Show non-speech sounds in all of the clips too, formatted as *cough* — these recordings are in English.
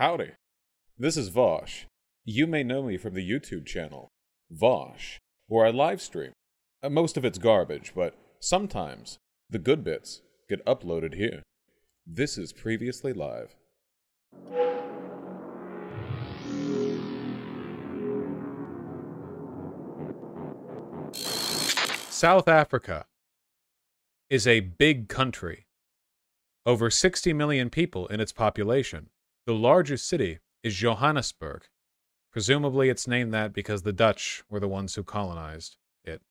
Howdy. This is Vosh. You may know me from the YouTube channel, Vosh, where I live stream. Uh, Most of it's garbage, but sometimes the good bits get uploaded here. This is Previously Live. South Africa is a big country. Over 60 million people in its population. The largest city is Johannesburg. Presumably, it's named that because the Dutch were the ones who colonized it.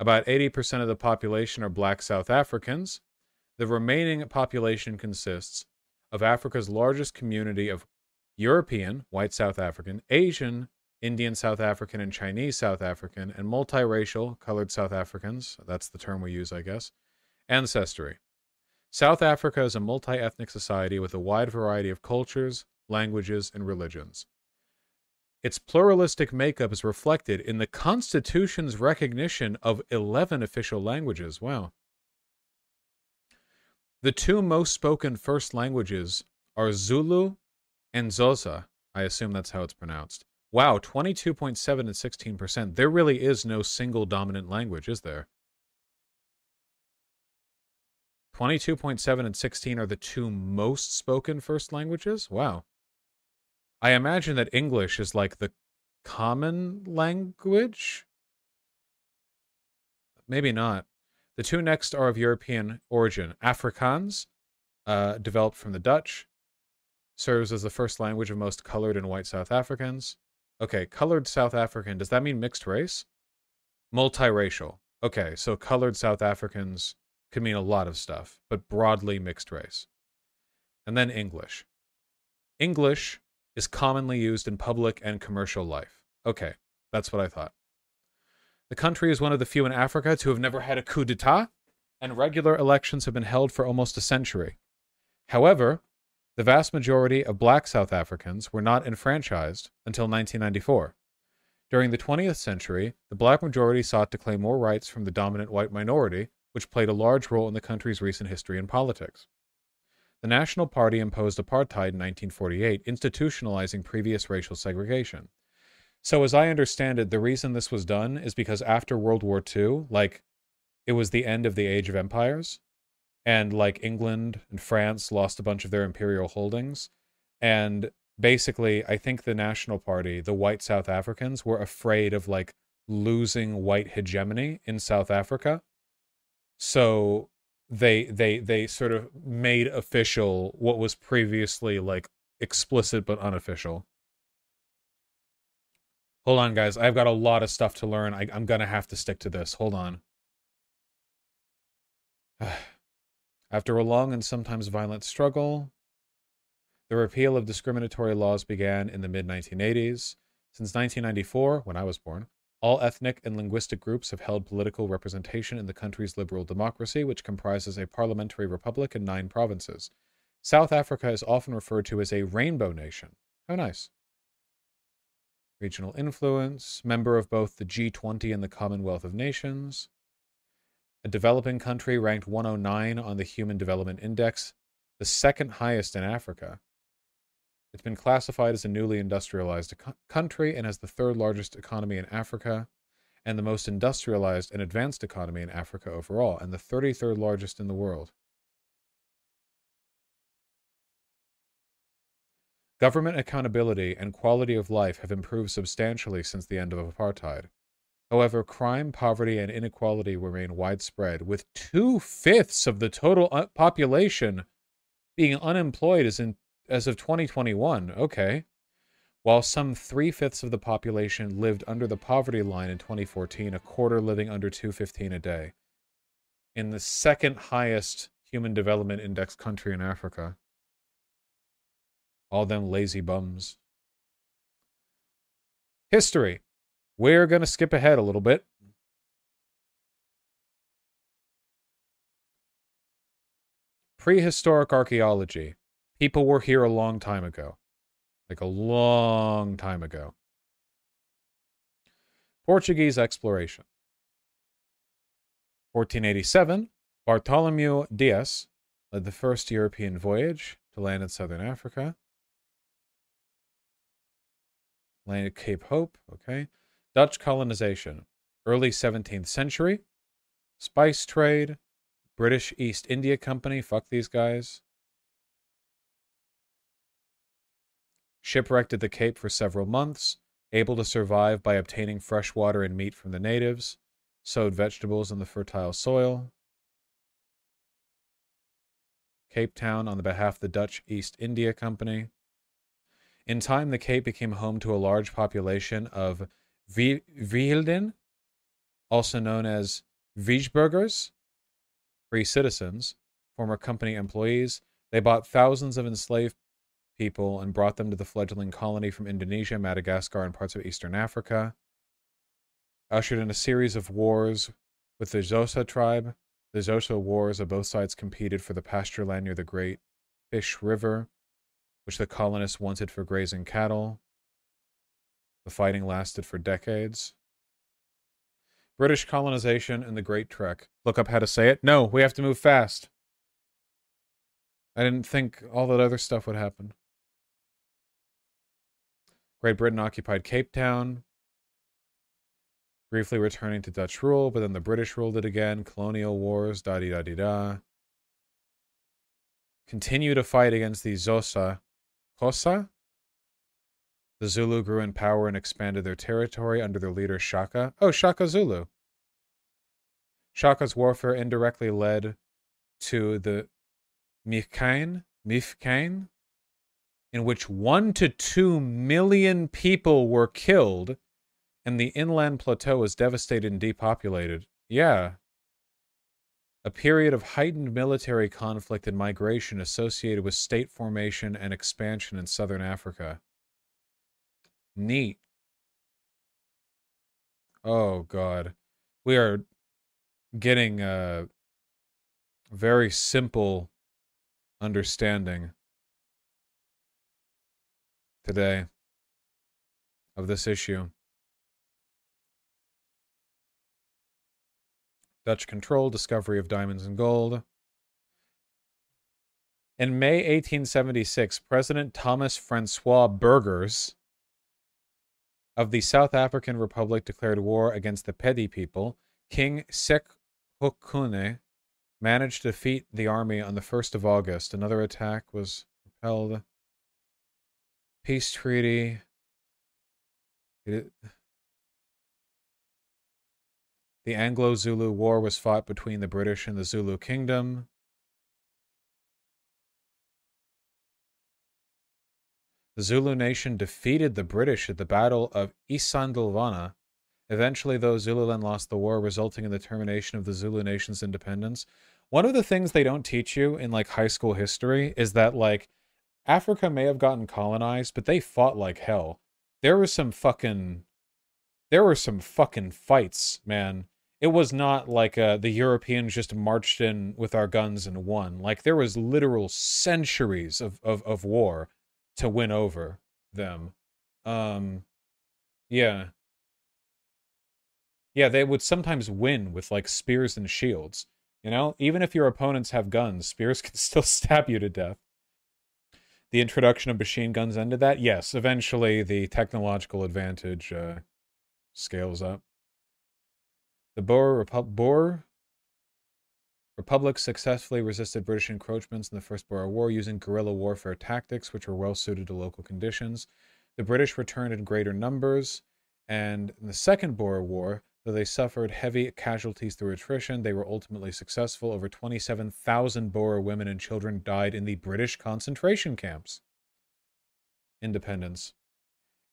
About 80% of the population are black South Africans. The remaining population consists of Africa's largest community of European, white South African, Asian, Indian South African, and Chinese South African, and multiracial colored South Africans. That's the term we use, I guess. Ancestry. South Africa is a multi ethnic society with a wide variety of cultures, languages, and religions. Its pluralistic makeup is reflected in the Constitution's recognition of 11 official languages. Wow. The two most spoken first languages are Zulu and Xhosa. I assume that's how it's pronounced. Wow, 22.7 and 16%. There really is no single dominant language, is there? 22.7 and 16 are the two most spoken first languages? Wow. I imagine that English is like the common language? Maybe not. The two next are of European origin. Afrikaans, uh, developed from the Dutch, serves as the first language of most colored and white South Africans. Okay, colored South African, does that mean mixed race? Multiracial. Okay, so colored South Africans could mean a lot of stuff, but broadly mixed race. And then English. English is commonly used in public and commercial life. Okay, that's what I thought. The country is one of the few in Africa to have never had a coup d'etat, and regular elections have been held for almost a century. However, the vast majority of black South Africans were not enfranchised until 1994. During the 20th century, the black majority sought to claim more rights from the dominant white minority, which played a large role in the country's recent history and politics. The National Party imposed apartheid in 1948, institutionalizing previous racial segregation. So, as I understand it, the reason this was done is because after World War II, like, it was the end of the age of empires, and like England and France lost a bunch of their imperial holdings. And basically, I think the National Party, the white South Africans, were afraid of like losing white hegemony in South Africa. So they they they sort of made official what was previously like explicit but unofficial. Hold on, guys. I've got a lot of stuff to learn. I, I'm gonna have to stick to this. Hold on. *sighs* After a long and sometimes violent struggle, the repeal of discriminatory laws began in the mid 1980s. Since 1994, when I was born, all ethnic and linguistic groups have held political representation in the country's liberal democracy, which comprises a parliamentary republic and nine provinces. South Africa is often referred to as a rainbow nation. How nice. Regional influence, member of both the G20 and the Commonwealth of Nations. A developing country ranked 109 on the Human Development Index, the second highest in Africa. It's been classified as a newly industrialized country and has the third largest economy in Africa and the most industrialized and advanced economy in Africa overall, and the 33rd largest in the world. Government accountability and quality of life have improved substantially since the end of apartheid. However, crime, poverty, and inequality remain widespread, with two fifths of the total uh, population being unemployed as, in, as of 2021. Okay. While some three fifths of the population lived under the poverty line in 2014, a quarter living under 215 a day. In the second highest human development index country in Africa. All them lazy bums. History. We're going to skip ahead a little bit. Prehistoric archaeology. People were here a long time ago. Like a long time ago. Portuguese exploration. 1487, Bartholomew Dias led the first European voyage to land in southern Africa. landed Cape Hope. Okay. Dutch colonization, early 17th century. Spice trade, British East India Company. Fuck these guys. Shipwrecked at the Cape for several months, able to survive by obtaining fresh water and meat from the natives, sowed vegetables in the fertile soil. Cape Town on the behalf of the Dutch East India Company. In time, the Cape became home to a large population of Vliedelden, also known as Vrijburgers, free citizens, former company employees. They bought thousands of enslaved people and brought them to the fledgling colony from Indonesia, Madagascar, and parts of eastern Africa. Ushered in a series of wars with the Xhosa tribe. The Xhosa wars of both sides competed for the pasture land near the Great Fish River, which the colonists wanted for grazing cattle. The fighting lasted for decades. British colonization and the Great Trek. Look up how to say it. No, we have to move fast. I didn't think all that other stuff would happen. Great Britain occupied Cape Town, briefly returning to Dutch rule, but then the British ruled it again. Colonial wars, da di da di da. Continue to fight against the Xhosa. Xhosa? The Zulu grew in power and expanded their territory under their leader Shaka. Oh, Shaka Zulu. Shaka's warfare indirectly led to the Mifkain, Mifkain, in which one to two million people were killed and the inland plateau was devastated and depopulated. Yeah. A period of heightened military conflict and migration associated with state formation and expansion in southern Africa. Neat. Oh, God. We are getting a very simple understanding today of this issue. Dutch control, discovery of diamonds and gold. In May 1876, President Thomas Francois Burgers of the South African Republic declared war against the Pedi people. King Sekhukhune managed to defeat the army on the 1st of August. Another attack was repelled. Peace treaty. It, the Anglo Zulu War was fought between the British and the Zulu Kingdom. The Zulu nation defeated the British at the Battle of Isandlwana. Eventually, though, Zululand lost the war, resulting in the termination of the Zulu nation's independence. One of the things they don't teach you in like high school history is that like Africa may have gotten colonized, but they fought like hell. There was some fucking there were some fucking fights, man. It was not like uh, the Europeans just marched in with our guns and won. Like there was literal centuries of, of, of war to win over them. Um, yeah. Yeah, they would sometimes win with like spears and shields. You know, even if your opponents have guns, spears *laughs* can still stab you to death the introduction of machine guns ended that? Yes, eventually the technological advantage uh, scales up. The Boer, Repu- Boer Republic successfully resisted British encroachments in the First Boer War using guerrilla warfare tactics, which were well suited to local conditions. The British returned in greater numbers, and in the Second Boer War, Though they suffered heavy casualties through attrition, they were ultimately successful. Over 27,000 Boer women and children died in the British concentration camps. Independence.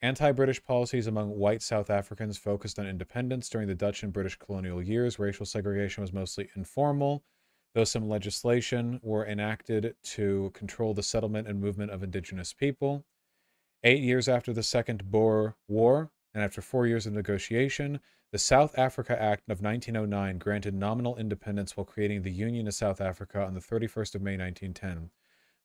Anti British policies among white South Africans focused on independence during the Dutch and British colonial years. Racial segregation was mostly informal, though some legislation were enacted to control the settlement and movement of indigenous people. Eight years after the Second Boer War, and after four years of negotiation, the South Africa Act of 1909 granted nominal independence while creating the Union of South Africa on the 31st of May 1910.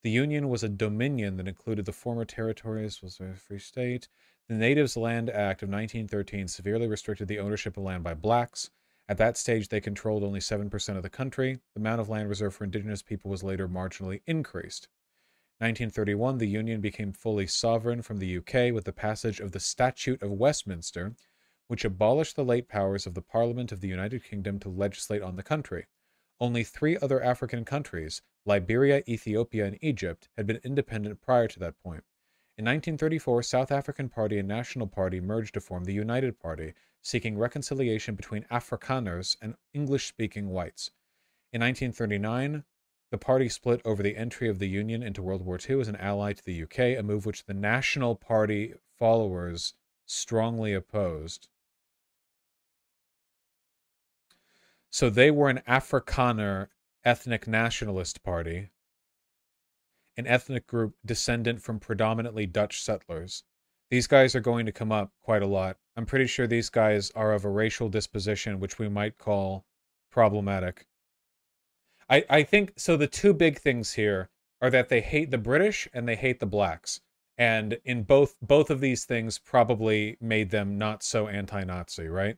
The Union was a dominion that included the former territories, was a free state. The Natives Land Act of 1913 severely restricted the ownership of land by blacks. At that stage, they controlled only 7% of the country. The amount of land reserved for indigenous people was later marginally increased. 1931, the Union became fully sovereign from the UK with the passage of the Statute of Westminster, which abolished the late powers of the Parliament of the United Kingdom to legislate on the country. Only three other African countries, Liberia, Ethiopia, and Egypt, had been independent prior to that point. In 1934, South African Party and National Party merged to form the United Party, seeking reconciliation between Afrikaners and English speaking whites. In 1939, the party split over the entry of the Union into World War II as an ally to the UK, a move which the National Party followers strongly opposed. So they were an Afrikaner ethnic nationalist party, an ethnic group descendant from predominantly Dutch settlers. These guys are going to come up quite a lot. I'm pretty sure these guys are of a racial disposition which we might call problematic. I, I think so. The two big things here are that they hate the British and they hate the blacks. And in both both of these things probably made them not so anti-Nazi, right?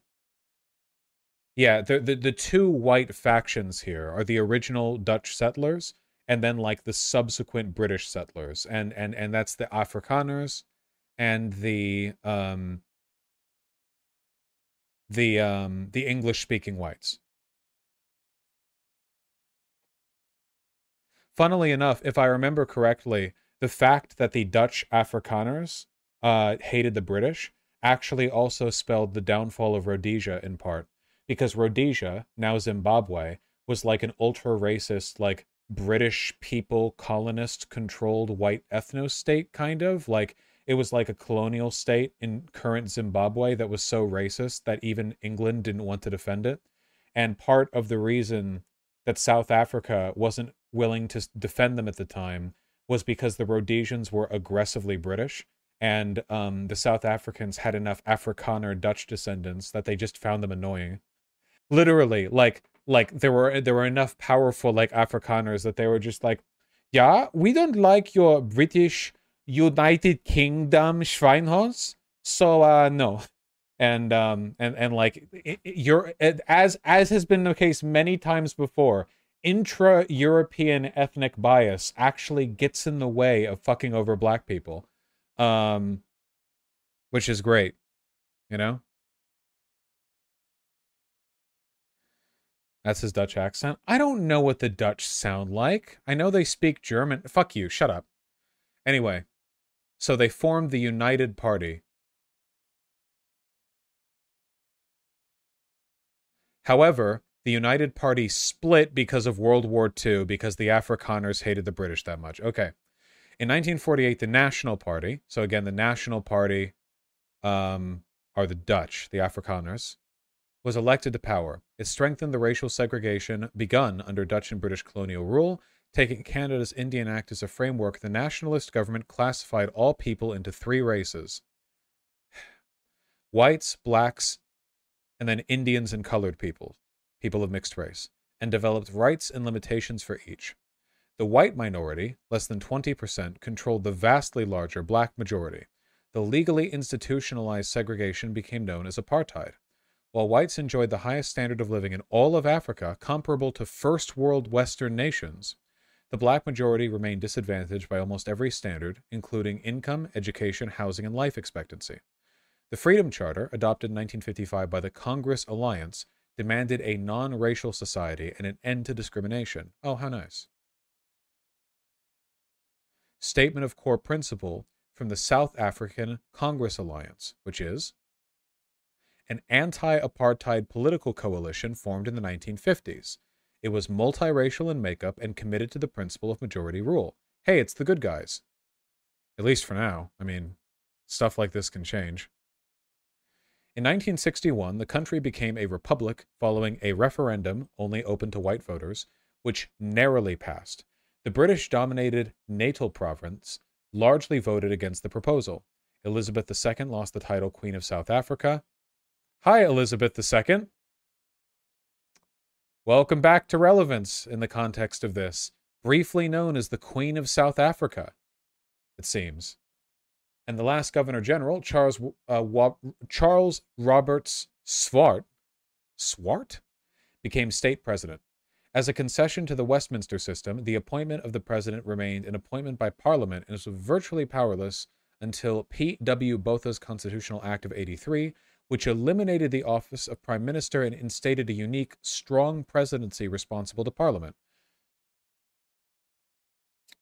Yeah, the, the the two white factions here are the original Dutch settlers and then like the subsequent British settlers. And and and that's the Afrikaners and the um the um the English speaking whites. Funnily enough, if I remember correctly, the fact that the Dutch Afrikaners uh, hated the British actually also spelled the downfall of Rhodesia in part because Rhodesia, now Zimbabwe, was like an ultra racist, like British people colonist controlled white ethno state, kind of. Like it was like a colonial state in current Zimbabwe that was so racist that even England didn't want to defend it. And part of the reason that South Africa wasn't willing to defend them at the time was because the Rhodesians were aggressively British and um, the South Africans had enough Afrikaner Dutch descendants that they just found them annoying. Literally like like there were there were enough powerful like afrikaners that they were just like yeah we don't like your british united kingdom schweinhaus so uh no. And um and and like you're as as has been the case many times before intra-european ethnic bias actually gets in the way of fucking over black people um which is great you know That's his Dutch accent. I don't know what the Dutch sound like. I know they speak German. Fuck you, shut up. Anyway, so they formed the United Party. However, the United Party split because of World War II because the Afrikaners hated the British that much. Okay. In 1948, the National Party, so again, the National Party um, are the Dutch, the Afrikaners, was elected to power. It strengthened the racial segregation begun under Dutch and British colonial rule. Taking Canada's Indian Act as a framework, the nationalist government classified all people into three races *sighs* whites, blacks, and then Indians and colored people, people of mixed race, and developed rights and limitations for each. The white minority, less than 20%, controlled the vastly larger black majority. The legally institutionalized segregation became known as apartheid. While whites enjoyed the highest standard of living in all of Africa, comparable to first world Western nations, the black majority remained disadvantaged by almost every standard, including income, education, housing, and life expectancy. The Freedom Charter, adopted in 1955 by the Congress Alliance, demanded a non racial society and an end to discrimination. Oh, how nice. Statement of Core Principle from the South African Congress Alliance, which is an anti apartheid political coalition formed in the 1950s. It was multiracial in makeup and committed to the principle of majority rule. Hey, it's the good guys. At least for now. I mean, stuff like this can change. In 1961, the country became a republic following a referendum only open to white voters, which narrowly passed. The British dominated Natal province largely voted against the proposal. Elizabeth II lost the title Queen of South Africa, Hi, Elizabeth II. Welcome back to relevance in the context of this. Briefly known as the Queen of South Africa, it seems. And the last Governor General, Charles uh, Charles Robberts Swart, Swart, became state president. As a concession to the Westminster system, the appointment of the president remained an appointment by Parliament and was virtually powerless until P.W. Botha's Constitutional Act of 83, which eliminated the office of Prime Minister and instated a unique, strong presidency responsible to Parliament.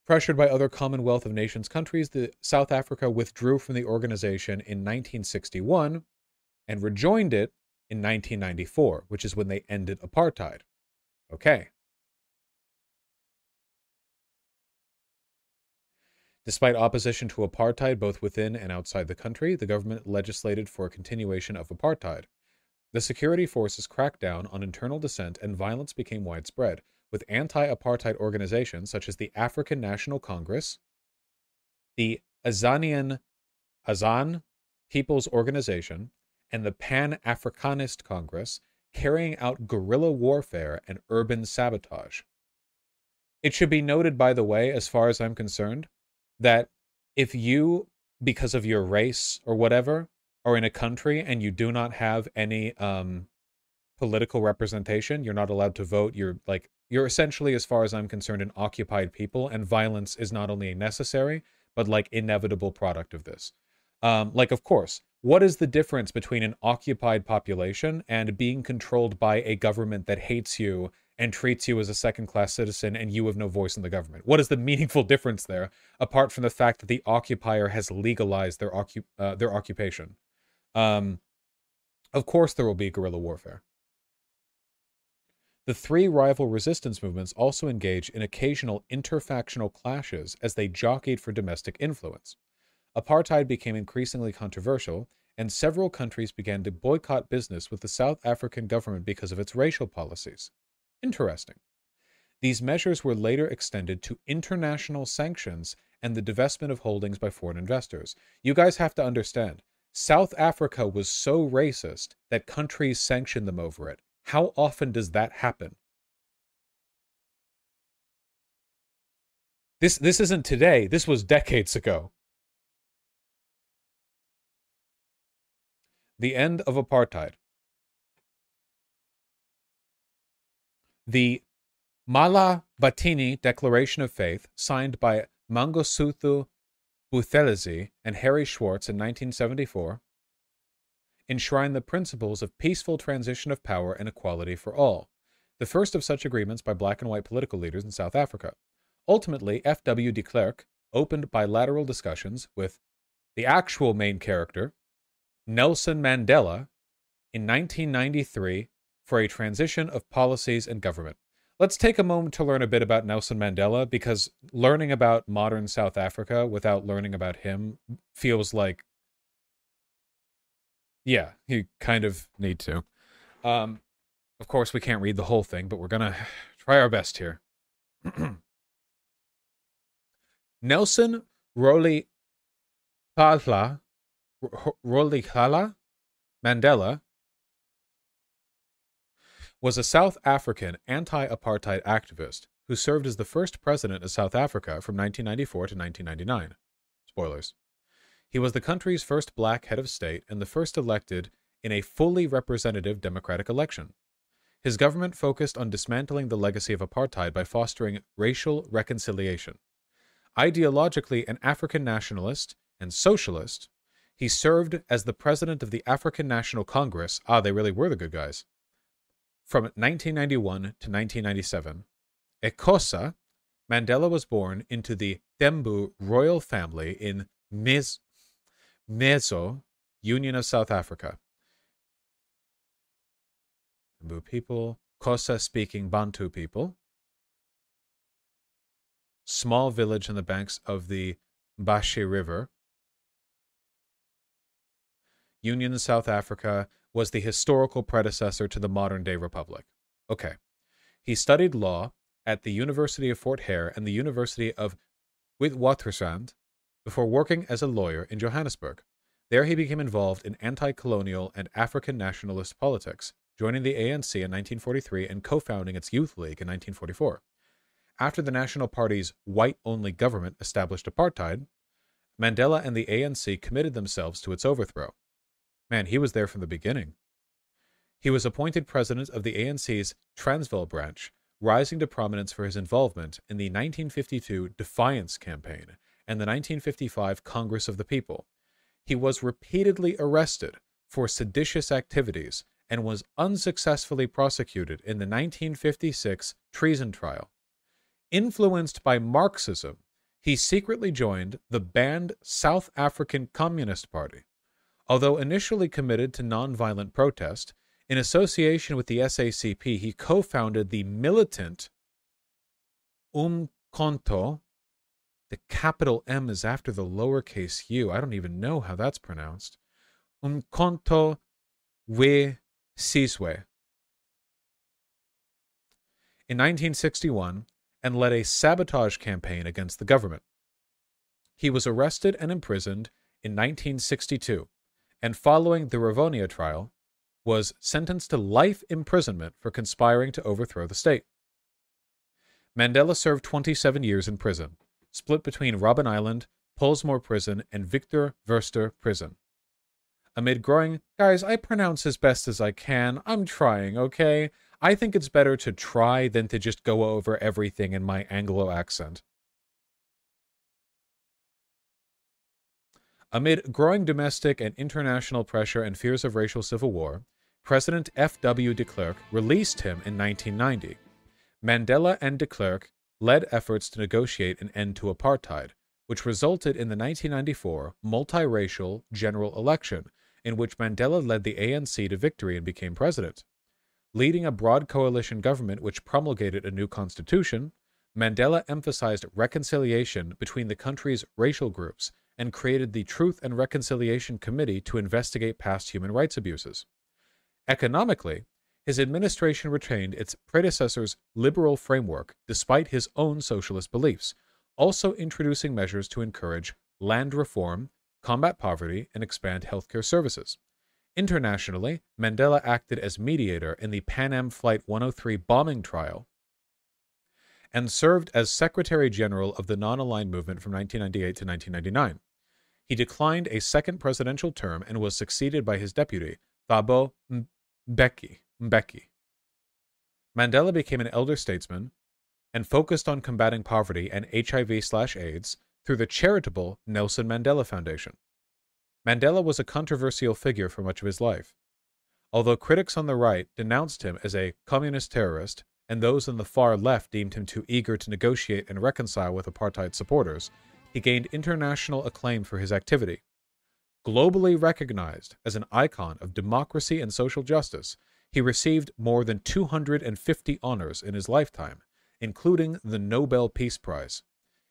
Pressured by other Commonwealth of Nations countries, the South Africa withdrew from the organization in 1961 and rejoined it in 1994, which is when they ended apartheid. Okay. Despite opposition to apartheid both within and outside the country, the government legislated for a continuation of apartheid. The security forces cracked down on internal dissent and violence became widespread, with anti apartheid organizations such as the African National Congress, the Azanian Azan People's Organization, and the Pan Africanist Congress carrying out guerrilla warfare and urban sabotage. It should be noted, by the way, as far as I'm concerned, that if you, because of your race or whatever, are in a country and you do not have any um, political representation, you're not allowed to vote, you're like, you're essentially, as far as I'm concerned, an occupied people, and violence is not only a necessary, but like inevitable product of this. Um, like, of course, what is the difference between an occupied population and being controlled by a government that hates you and treats you as a second class citizen and you have no voice in the government? What is the *laughs* meaningful difference there, apart from the fact that the occupier has legalized their, occup- uh, their occupation? Um, of course, there will be guerrilla warfare. The three rival resistance movements also engage in occasional interfactional clashes as they jockeyed for domestic influence. Apartheid became increasingly controversial, and several countries began to boycott business with the South African government because of its racial policies. Interesting. These measures were later extended to international sanctions and the divestment of holdings by foreign investors. You guys have to understand, South Africa was so racist that countries sanctioned them over it. How often does that happen? This this isn't today. This was decades ago. The end of apartheid. The Mala Batini Declaration of Faith, signed by Mangosuthu Buthelezi and Harry Schwartz in 1974, enshrined the principles of peaceful transition of power and equality for all, the first of such agreements by black and white political leaders in South Africa. Ultimately, F.W. de Klerk opened bilateral discussions with the actual main character, Nelson Mandela in 1993 for a transition of policies and government. Let's take a moment to learn a bit about Nelson Mandela because learning about modern South Africa without learning about him feels like, yeah, you kind of need to. Um, of course, we can't read the whole thing, but we're going to try our best here. *clears throat* Nelson Roli Palhla Rolihlahla Mandela was a South African anti apartheid activist who served as the first president of South Africa from 1994 to 1999. Spoilers. He was the country's first black head of state and the first elected in a fully representative democratic election. His government focused on dismantling the legacy of apartheid by fostering racial reconciliation. Ideologically an African nationalist and socialist, he served as the president of the African National Congress. Ah, they really were the good guys. From 1991 to 1997. Xhosa, Mandela was born into the Thembu royal family in Mez- Mezo, Union of South Africa. Thembu people, Xhosa speaking Bantu people. Small village on the banks of the Mbashe River, Union South Africa was the historical predecessor to the modern day republic. Okay. He studied law at the University of Fort Hare and the University of Witwatersrand before working as a lawyer in Johannesburg. There he became involved in anti colonial and African nationalist politics, joining the ANC in 1943 and co founding its Youth League in 1944. After the National Party's white only government established apartheid, Mandela and the ANC committed themselves to its overthrow. Man, he was there from the beginning. He was appointed president of the ANC's Transvaal branch, rising to prominence for his involvement in the 1952 Defiance Campaign and the 1955 Congress of the People. He was repeatedly arrested for seditious activities and was unsuccessfully prosecuted in the 1956 treason trial. Influenced by Marxism, he secretly joined the banned South African Communist Party. Although initially committed to nonviolent protest, in association with the SACP, he co founded the militant Umkhonto. The capital M is after the lowercase u. I don't even know how that's pronounced. Umkhonto we Sizwe. In 1961, and led a sabotage campaign against the government. He was arrested and imprisoned in 1962, and following the Rivonia trial, was sentenced to life imprisonment for conspiring to overthrow the state. Mandela served 27 years in prison, split between Robben Island, Pollsmoor Prison, and Victor Verster Prison. Amid growing, guys, I pronounce as best as I can. I'm trying, okay? I think it's better to try than to just go over everything in my Anglo accent. Amid growing domestic and international pressure and fears of racial civil war, President F.W. de Klerk released him in 1990. Mandela and de Klerk led efforts to negotiate an end to apartheid, which resulted in the 1994 multiracial general election, in which Mandela led the ANC to victory and became president. Leading a broad coalition government which promulgated a new constitution, Mandela emphasized reconciliation between the country's racial groups and created the Truth and Reconciliation Committee to investigate past human rights abuses. Economically, his administration retained its predecessor's liberal framework despite his own socialist beliefs, also introducing measures to encourage land reform, combat poverty, and expand healthcare services. Internationally, Mandela acted as mediator in the Pan Am Flight 103 bombing trial and served as Secretary General of the Non Aligned Movement from 1998 to 1999. He declined a second presidential term and was succeeded by his deputy, Thabo Mbeki. Mbeki. Mandela became an elder statesman and focused on combating poverty and HIV/AIDS through the charitable Nelson Mandela Foundation. Mandela was a controversial figure for much of his life. Although critics on the right denounced him as a communist terrorist, and those on the far left deemed him too eager to negotiate and reconcile with apartheid supporters, he gained international acclaim for his activity. Globally recognized as an icon of democracy and social justice, he received more than 250 honors in his lifetime, including the Nobel Peace Prize.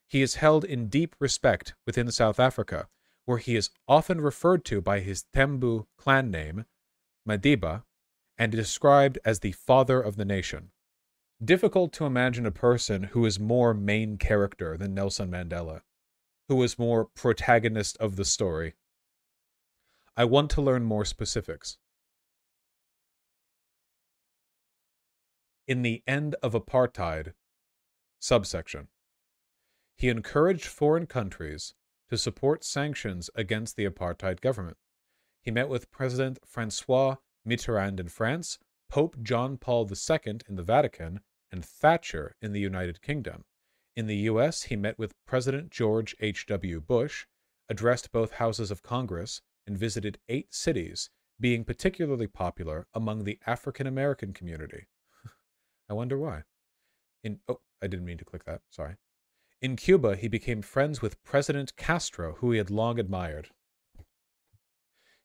He is held in deep respect within South Africa where he is often referred to by his Thembu clan name, Madiba, and described as the father of the nation. Difficult to imagine a person who is more main character than Nelson Mandela, who is more protagonist of the story. I want to learn more specifics. In the end of apartheid, subsection, he encouraged foreign countries to support sanctions against the apartheid government. He met with President Francois Mitterrand in France, Pope John Paul II in the Vatican, and Thatcher in the United Kingdom. In the U.S., he met with President George H.W. Bush, addressed both houses of Congress, and visited eight cities, being particularly popular among the African American community. I wonder why. In oh, I didn't mean to click that. Sorry. In Cuba, he became friends with President Castro, who he had long admired.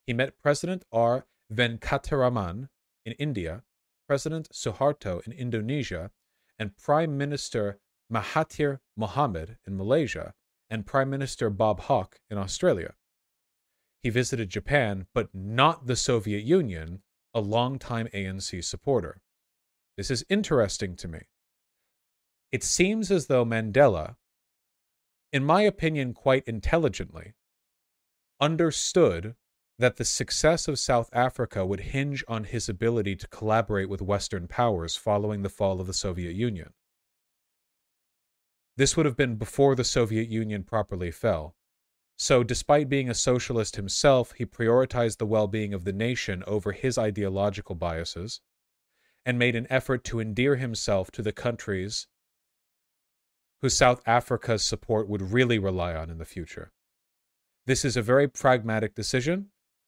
He met President R. Venkataraman in India, President Suharto in Indonesia, and Prime Minister Mahathir Mohamad in Malaysia, and Prime Minister Bob Hawke in Australia. He visited Japan, but not the Soviet Union, a longtime ANC supporter. This is interesting to me. It seems as though Mandela in my opinion, quite intelligently, understood that the success of South Africa would hinge on his ability to collaborate with Western powers following the fall of the Soviet Union. This would have been before the Soviet Union properly fell. So, despite being a socialist himself, he prioritized the well being of the nation over his ideological biases. And made an effort to endear himself to the countries who South Africa's support would really rely on in the future. This is a very pragmatic decision.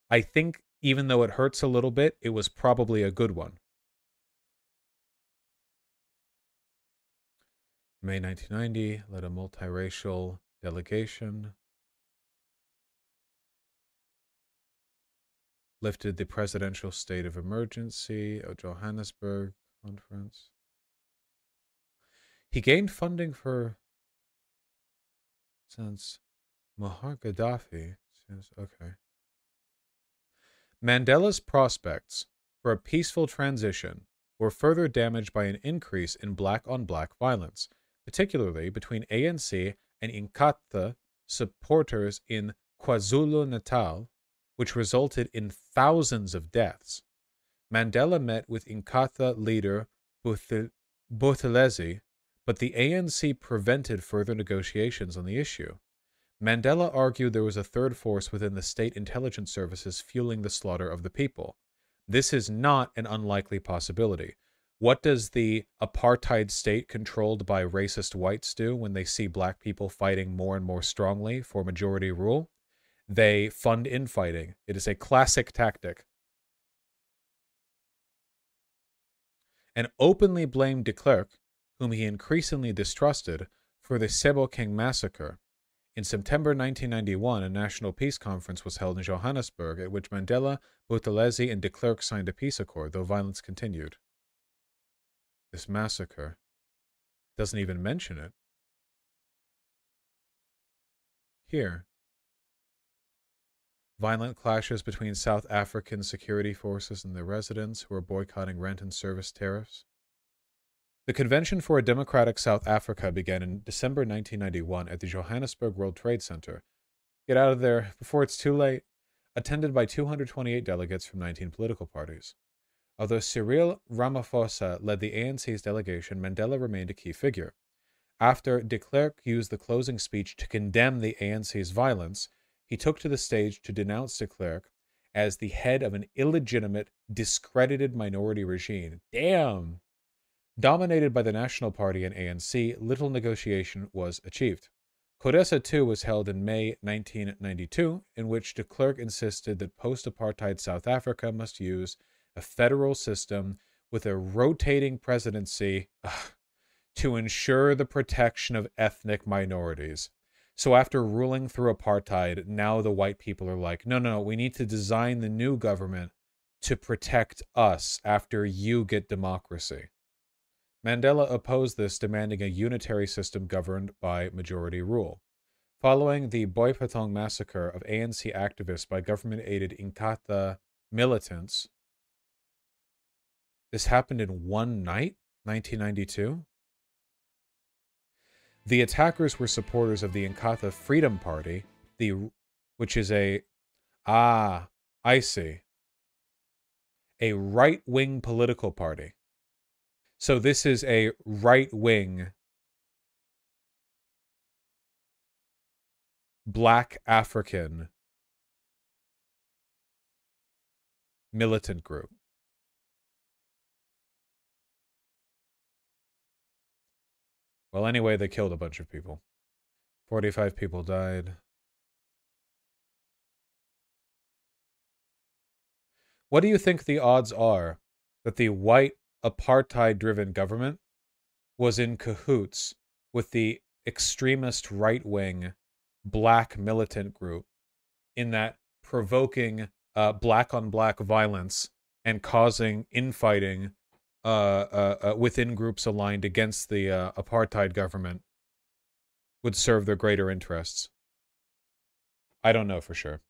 I think, even though it hurts a little bit, it was probably a good one. May 1990, led a multiracial delegation. Lifted the presidential state of emergency of Johannesburg conference. He gained funding for since Muammar Gaddafi. Since okay. Mandela's prospects for a peaceful transition were further damaged by an increase in black on black violence particularly between ANC and Inkatha supporters in KwaZulu-Natal, which resulted in thousands of deaths. Mandela met with Inkatha leader Buthelezi, but the ANC prevented further negotiations on the issue. Mandela argued there was a third force within the state intelligence services fueling the slaughter of the people. This is not an unlikely possibility. What does the apartheid state controlled by racist whites do when they see black people fighting more and more strongly for majority rule? They fund infighting. It is a classic tactic. And openly blamed de Klerk, whom he increasingly distrusted, for the Sebokeng massacre. In September 1991, a national peace conference was held in Johannesburg at which Mandela, Buthelezi, and de Klerk signed a peace accord, though violence continued this massacre. Doesn't even mention it. Here. Violent clashes between South African security forces and their residents who are boycotting rent and service tariffs. The Convention for a Democratic South Africa began in December 1991 at the Johannesburg World Trade Center. Get out of there before it's too late. Attended by 228 delegates from 19 political parties. Although Cyril Ramaphosa led the ANC's delegation, Mandela remained a key figure. After de Klerk used the closing speech to condemn the ANC's violence, he took to the stage to denounce de Klerk as the head of an illegitimate, discredited minority regime. Damn! Dominated by the National Party and ANC, little negotiation was achieved. CODESA 2 was held in May 1992, in which de Klerk insisted that post apartheid South Africa must use a federal system with a rotating presidency ugh, to ensure the protection of ethnic minorities. So after ruling through apartheid, now the white people are like, no, no, no, we need to design the new government to protect us after you get democracy. Mandela opposed this, demanding a unitary system governed by majority rule. Following the Boipatong massacre of ANC activists by government aided Inkatha militants, this happened in one night, 1992. The attackers were supporters of the Inkatha Freedom Party, the which is a ah, I see. A right-wing political party. So this is a right-wing black African militant group. Well, anyway, they killed a bunch of people. 45 people died. What do you think the odds are that the white apartheid driven government was in cahoots with the extremist right wing black militant group in that provoking black on black violence and causing infighting uh, uh, uh, within groups aligned against the uh, apartheid government would serve their greater interests. I don't know for sure.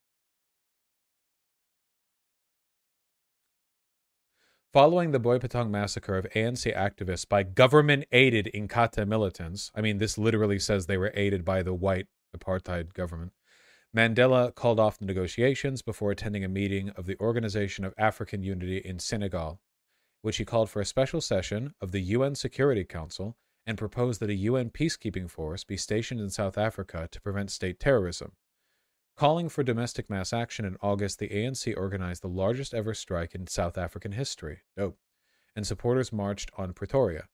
Following the Boipatong massacre of ANC activists by government aided Inkatha militants, I mean, this literally says they were aided by the white apartheid government, Mandela called off the negotiations before attending a meeting of the Organization of African Unity in Senegal which he called for a special session of the UN Security Council and proposed that a UN peacekeeping force be stationed in South Africa to prevent state terrorism. Calling for domestic mass action in August, the ANC organized the largest ever strike in South African history. Dope. and supporters marched on Pretoria.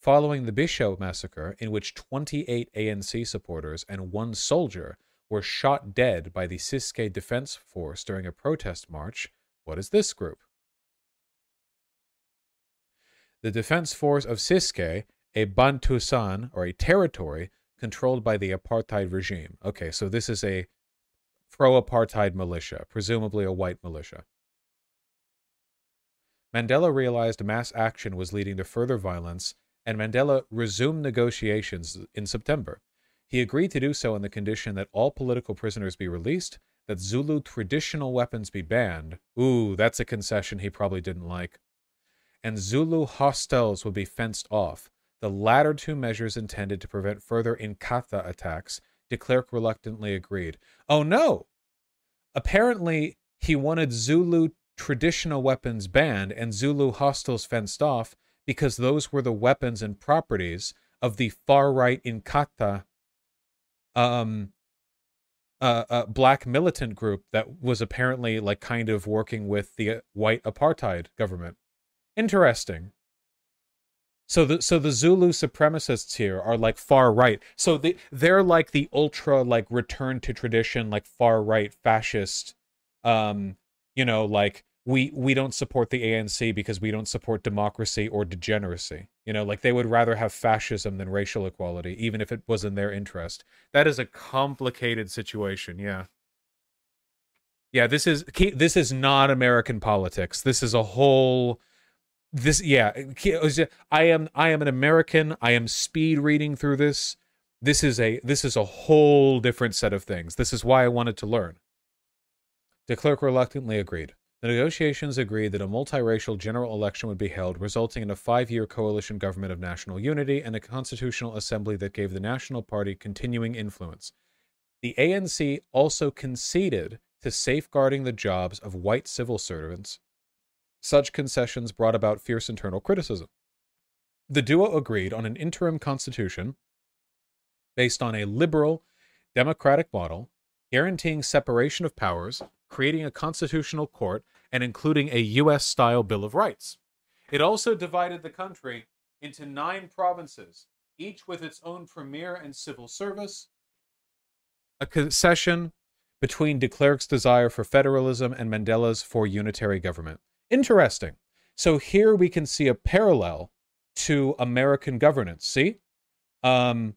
Following the Bisho massacre, in which 28 ANC supporters and one soldier were shot dead by the Ciskei Defense Force during a protest march, what is this group? The Defense Force of Ciskei, a Bantustan, or a territory controlled by the apartheid regime. Okay, so this is a pro apartheid militia, presumably a white militia. Mandela realized mass action was leading to further violence, and Mandela resumed negotiations in September. He agreed to do so on the condition that all political prisoners be released, that Zulu traditional weapons be banned. Ooh, that's a concession he probably didn't like. And Zulu hostels would be fenced off, the latter two measures intended to prevent further Inkatha attacks. De Klerk reluctantly agreed. Oh no! Apparently, he wanted Zulu traditional weapons banned and Zulu hostels fenced off because those were the weapons and properties of the far right Inkatha um, uh, uh, black militant group that was apparently like kind of working with the uh, white apartheid government. Interesting. So the so the Zulu supremacists here are like far right. So they they're like the ultra like return to tradition like far right fascist um you know like we we don't support the ANC because we don't support democracy or degeneracy. You know, like they would rather have fascism than racial equality even if it was in their interest. That is a complicated situation, yeah. Yeah, this is this is not American politics. This is a whole this yeah i am i am an american. I am speed reading through this. This is a this is a whole different set of things. This is why i wanted to learn. De klerk reluctantly agreed. The negotiations agreed that a multiracial general election would be held resulting in a five-year coalition government of national unity and a constitutional assembly that gave the national party continuing influence. The anc also conceded to safeguarding the jobs of white civil servants such concessions brought about fierce internal criticism. The duo agreed on an interim constitution based on a liberal democratic model, guaranteeing separation of powers, creating a constitutional court, and including a U.S. style Bill of Rights. It also divided the country into nine provinces, each with its own premier and civil service, a concession between de Klerk's desire for federalism and Mandela's for unitary government. Interesting. So here we can see a parallel to American governance. See? Um,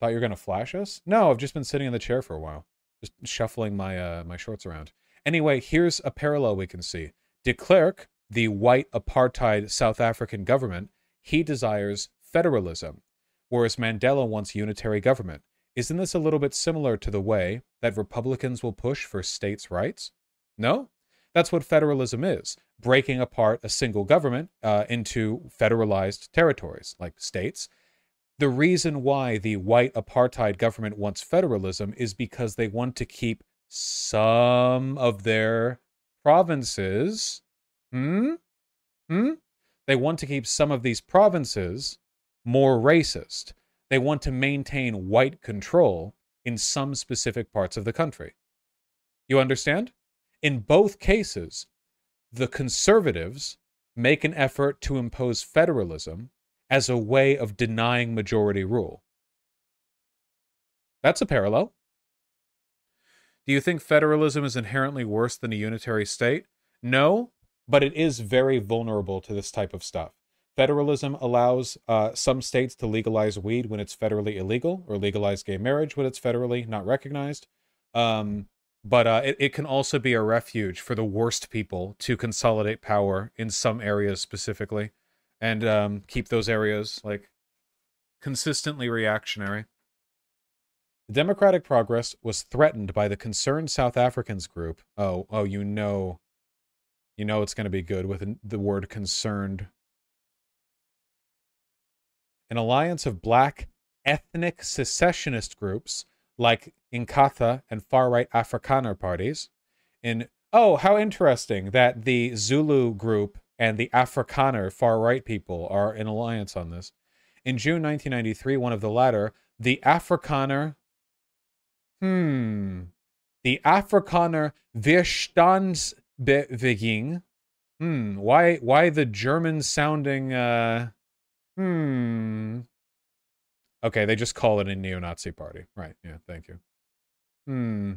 thought you were going to flash us? No, I've just been sitting in the chair for a while, just shuffling my uh, my shorts around. Anyway, here's a parallel we can see. De Klerk, the white apartheid South African government, he desires federalism, whereas Mandela wants unitary government. Isn't this a little bit similar to the way that Republicans will push for states' rights? No? That's what federalism is breaking apart a single government uh, into federalized territories like states. The reason why the white apartheid government wants federalism is because they want to keep some of their provinces. Hmm? Hmm? They want to keep some of these provinces more racist. They want to maintain white control in some specific parts of the country. You understand? In both cases, the conservatives make an effort to impose federalism as a way of denying majority rule. That's a parallel. Do you think federalism is inherently worse than a unitary state? No, but it is very vulnerable to this type of stuff. Federalism allows uh, some states to legalize weed when it's federally illegal, or legalize gay marriage when it's federally not recognized. Um, but uh, it, it can also be a refuge for the worst people to consolidate power in some areas specifically and um, keep those areas like consistently reactionary. The democratic progress was threatened by the concerned South Africans group. Oh, oh, you know, you know it's going to be good with the word concerned. An alliance of black ethnic secessionist groups like Inkatha and far right Afrikaner parties. In oh, how interesting that the Zulu group and the Afrikaner far right people are in alliance on this. In June 1993, one of the latter, the Afrikaner, hmm, the Afrikaner Weerstandsbeweging, Hmm. Why? Why the German sounding? Uh, hmm. Okay, they just call it a neo-Nazi party. Right. Yeah. Thank you. Hmm.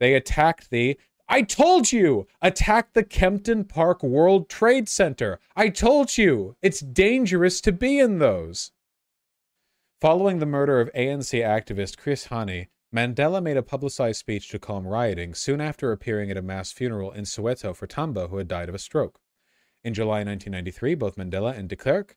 They attacked the. I told you! Attack the Kempton Park World Trade Center. I told you! It's dangerous to be in those. Following the murder of ANC activist Chris Hani, Mandela made a publicized speech to calm rioting soon after appearing at a mass funeral in Soweto for Tambo, who had died of a stroke. In July 1993, both Mandela and de Klerk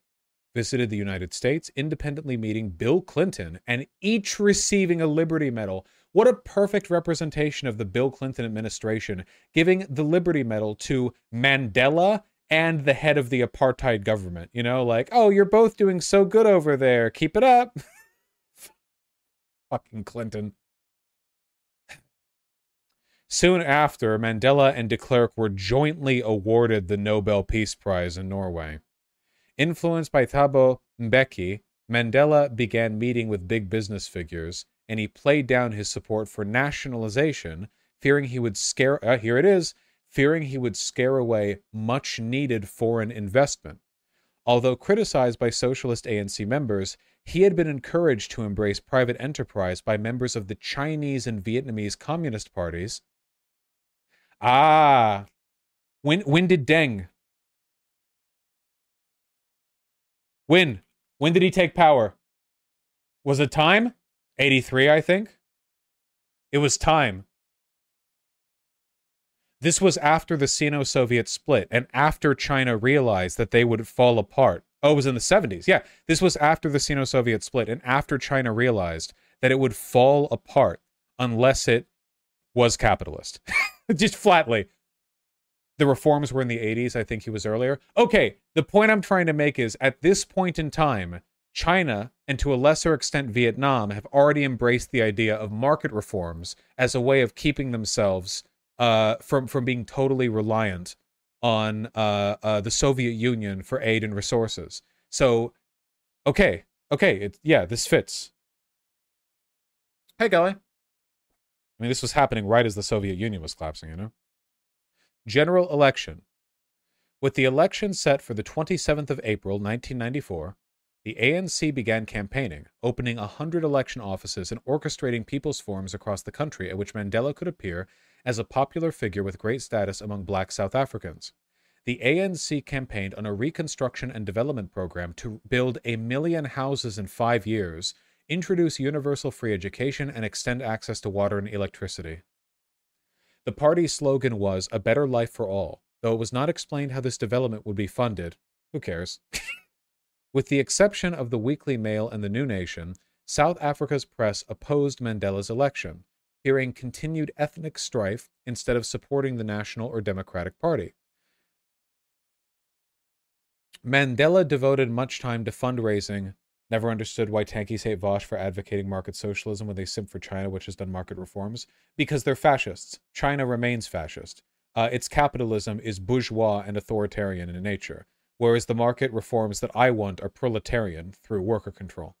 visited the United States, independently meeting Bill Clinton and each receiving a Liberty Medal. What a perfect representation of the Bill Clinton administration, giving the Liberty Medal to Mandela and the head of the apartheid government. You know, like, oh, you're both doing so good over there. Keep it up. *laughs* Fucking Clinton. Soon after, Mandela and de Klerk were jointly awarded the Nobel Peace Prize in Norway. Influenced by Thabo Mbeki, Mandela began meeting with big business figures, and he played down his support for nationalization, fearing he would scare. Uh, here it is fearing he would scare away much needed foreign investment. Although criticized by socialist ANC members, he had been encouraged to embrace private enterprise by members of the Chinese and Vietnamese Communist parties. Ah, when when did Deng? When? When did he take power? Was it time? 83, I think. It was time. This was after the Sino Soviet split and after China realized that they would fall apart. Oh, it was in the 70s. Yeah, this was after the Sino Soviet split and after China realized that it would fall apart unless it was capitalist. *laughs* Just flatly. The reforms were in the 80s. I think he was earlier. Okay, the point I'm trying to make is at this point in time, China, and to a lesser extent Vietnam, have already embraced the idea of market reforms as a way of keeping themselves uh, from from being totally reliant on uh, uh, the Soviet Union for aid and resources. So, okay, okay, it, yeah, this fits. Hey, Gully. I mean, this was happening right as the Soviet Union was collapsing, you know? General election. With the election set for the 27th of April, 1994, the ANC began campaigning, opening 100 election offices and orchestrating people's forums across the country at which Mandela could appear as a popular figure with great status among black South Africans. The ANC campaigned on a reconstruction and development program to build a million houses in five years, introduce universal free education, and extend access to water and electricity. The party's slogan was A Better Life for All, though it was not explained how this development would be funded. Who cares? *laughs* With the exception of the Weekly Mail and the New Nation, South Africa's press opposed Mandela's election, fearing continued ethnic strife instead of supporting the National or Democratic Party. Mandela devoted much time to fundraising. Never understood why tankies hate Vaush for advocating market socialism when they simp for China, which has done market reforms. Because they're fascists. China remains fascist. Uh, its capitalism is bourgeois and authoritarian in nature, whereas the market reforms that I want are proletarian through worker control.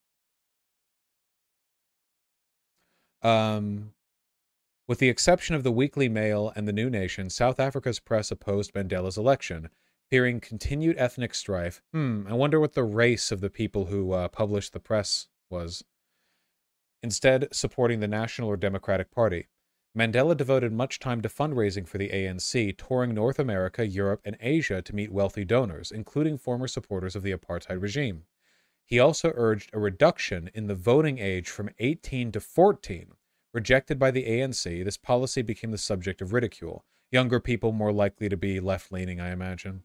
Um, with the exception of the Weekly Mail and the New Nation, South Africa's press opposed Mandela's election, fearing continued ethnic strife. Hmm, I wonder what the race of the people who uh, published the press was. Instead, supporting the National or Democratic Party. Mandela devoted much time to fundraising for the ANC, touring North America, Europe, and Asia to meet wealthy donors, including former supporters of the apartheid regime. He also urged a reduction in the voting age from 18 to 14 Rejected by the ANC, this policy became the subject of ridicule. Younger people more likely to be left leaning, I imagine.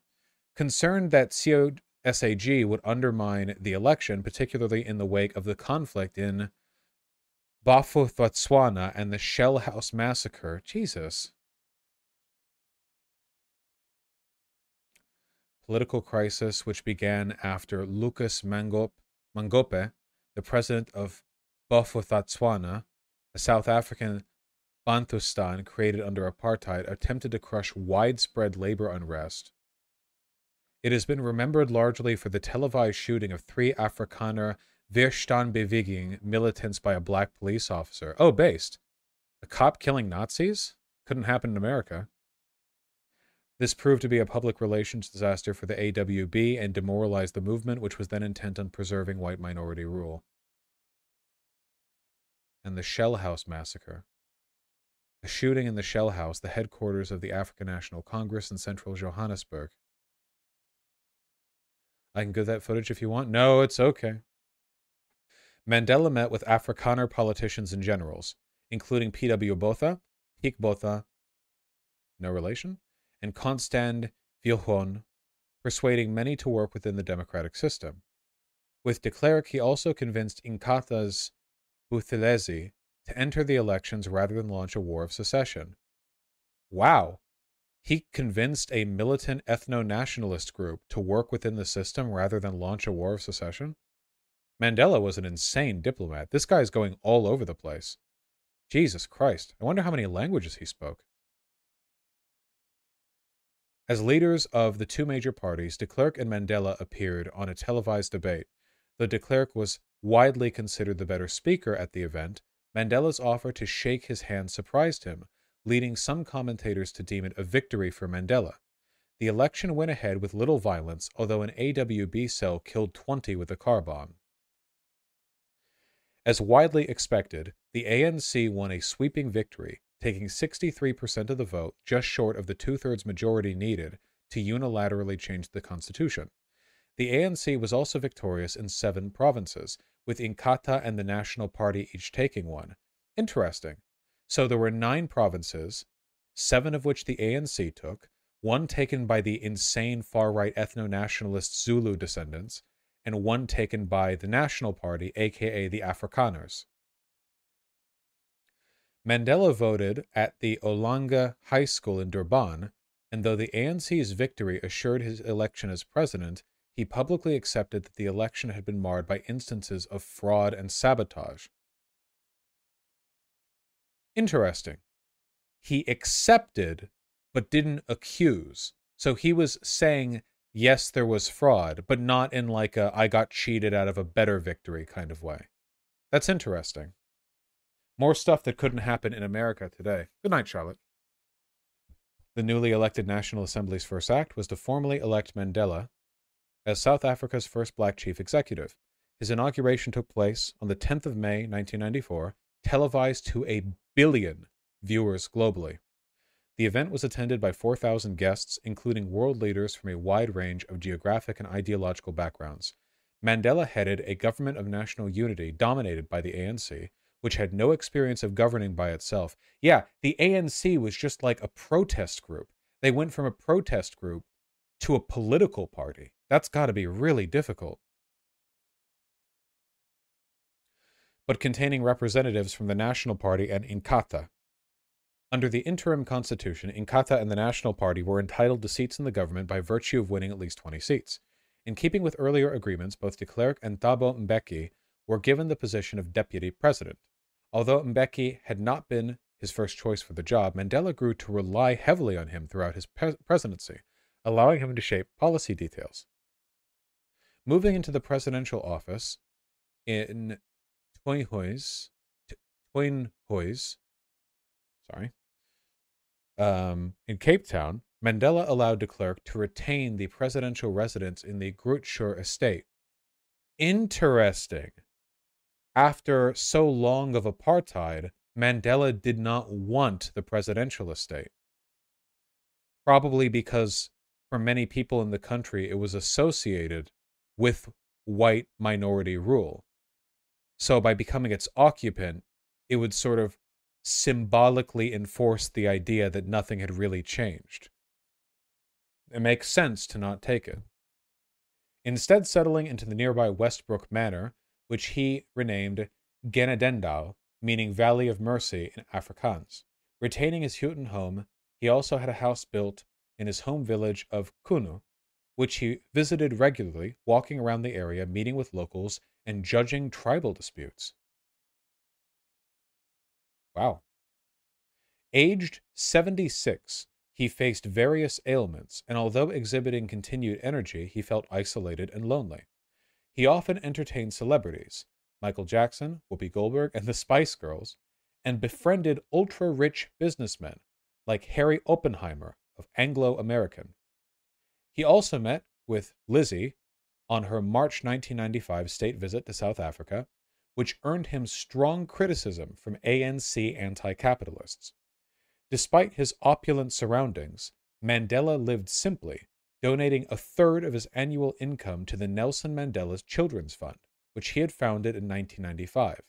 Concerned that COSAG would undermine the election, particularly in the wake of the conflict in Bophuthatswana and the Shell House massacre. Jesus. Political crisis which began after Lucas Mangop, Mangope, the president of Bophuthatswana, a South African Bantustan created under apartheid attempted to crush widespread labor unrest. It has been remembered largely for the televised shooting of three Afrikaner Weerstandsbeweging militants by a black police officer. Oh, based. A cop killing Nazis? Couldn't happen in America. This proved to be a public relations disaster for the AWB and demoralized the movement, which was then intent on preserving white minority rule. And the Shell House Massacre. A shooting in the Shell House, the headquarters of the African National Congress in central Johannesburg. I can give that footage if you want. No, it's okay. Mandela met with Afrikaner politicians and generals, including P.W. Botha, Pik Botha, no relation, and Constant Viljoen, persuading many to work within the democratic system. With de Klerk, he also convinced Inkatha's Buthelezi to enter the elections rather than launch a war of secession. Wow. He convinced a militant ethno nationalist group to work within the system rather than launch a war of secession? Mandela was an insane diplomat. This guy is going all over the place. Jesus Christ. I wonder how many languages he spoke. As leaders of the two major parties, de Klerk and Mandela appeared on a televised debate. Though de Klerk was widely considered the better speaker at the event, Mandela's offer to shake his hand surprised him, leading some commentators to deem it a victory for Mandela. The election went ahead with little violence, although an AWB cell killed 20 with a car bomb. As widely expected, the ANC won a sweeping victory, taking 63% of the vote, just short of the two thirds majority needed to unilaterally change the constitution. The ANC was also victorious in seven provinces, with Inkatha and the National Party each taking one. Interesting. So there were nine provinces, seven of which the ANC took, one taken by the insane far right ethno nationalist Zulu descendants, and one taken by the National Party, aka the Afrikaners. Mandela voted at the Ohlange High School in Durban, and though the ANC's victory assured his election as president, he publicly accepted that the election had been marred by instances of fraud and sabotage. Interesting. He accepted, but didn't accuse. So he was saying yes, there was fraud, but not in like a I got cheated out of a better victory kind of way. That's interesting. More stuff that couldn't happen in America today. Good night, Charlotte. The newly elected National Assembly's first act was to formally elect Mandela as South Africa's first black chief executive. His inauguration took place on the 10th of May, 1994, televised to a billion viewers globally. The event was attended by 4,000 guests, including world leaders from a wide range of geographic and ideological backgrounds. Mandela headed a government of national unity dominated by the ANC, which had no experience of governing by itself. Yeah, the ANC was just like a protest group. They went from a protest group to a political party. That's got to be really difficult. But containing representatives from the National Party and Inkatha, under the interim constitution, Inkatha and the National Party were entitled to seats in the government by virtue of winning at least 20 seats. In keeping with earlier agreements, both de Klerk and Thabo Mbeki were given the position of deputy president. Although Mbeki had not been his first choice for the job, Mandela grew to rely heavily on him throughout his pre- presidency, allowing him to shape policy details. Moving into the presidential office in Tuynhuys, sorry, um, in Cape Town, Mandela allowed de Klerk to retain the presidential residence in the Groote estate. Interesting. After so long of apartheid, Mandela did not want the presidential estate. Probably because for many people in the country it was associated with white minority rule. So by becoming its occupant, it would sort of symbolically enforce the idea that nothing had really changed. It makes sense to not take it. Instead, settling into the nearby Westbrook Manor, which he renamed Genadendal, meaning Valley of Mercy in Afrikaans. Retaining his Houghton home, he also had a house built in his home village of Qunu, which he visited regularly, walking around the area, meeting with locals, and judging tribal disputes. Wow. Aged 76, he faced various ailments, and although exhibiting continued energy, he felt isolated and lonely. He often entertained celebrities, Michael Jackson, Whoopi Goldberg, and the Spice Girls, and befriended ultra rich businessmen like Harry Oppenheimer of Anglo American. He also met with Lizzie on her March 1995 state visit to South Africa, which earned him strong criticism from ANC anti capitalists. Despite his opulent surroundings, Mandela lived simply, donating a third of his annual income to the Nelson Mandela's Children's Fund, which he had founded in 1995.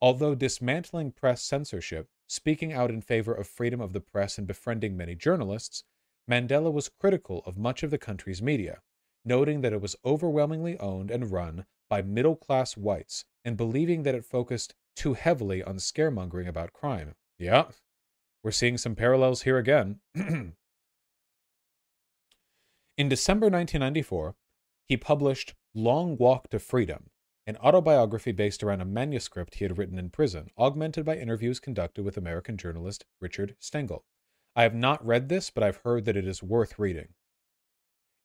Although dismantling press censorship, speaking out in favor of freedom of the press, and befriending many journalists, Mandela was critical of much of the country's media, noting that it was overwhelmingly owned and run by middle class whites and believing that it focused too heavily on scaremongering about crime. Yeah, we're seeing some parallels here again. *clears throat* In December 1994, he published Long Walk to Freedom, an autobiography based around a manuscript he had written in prison, augmented by interviews conducted with American journalist Richard Stengel. I have not read this, but I've heard that it is worth reading.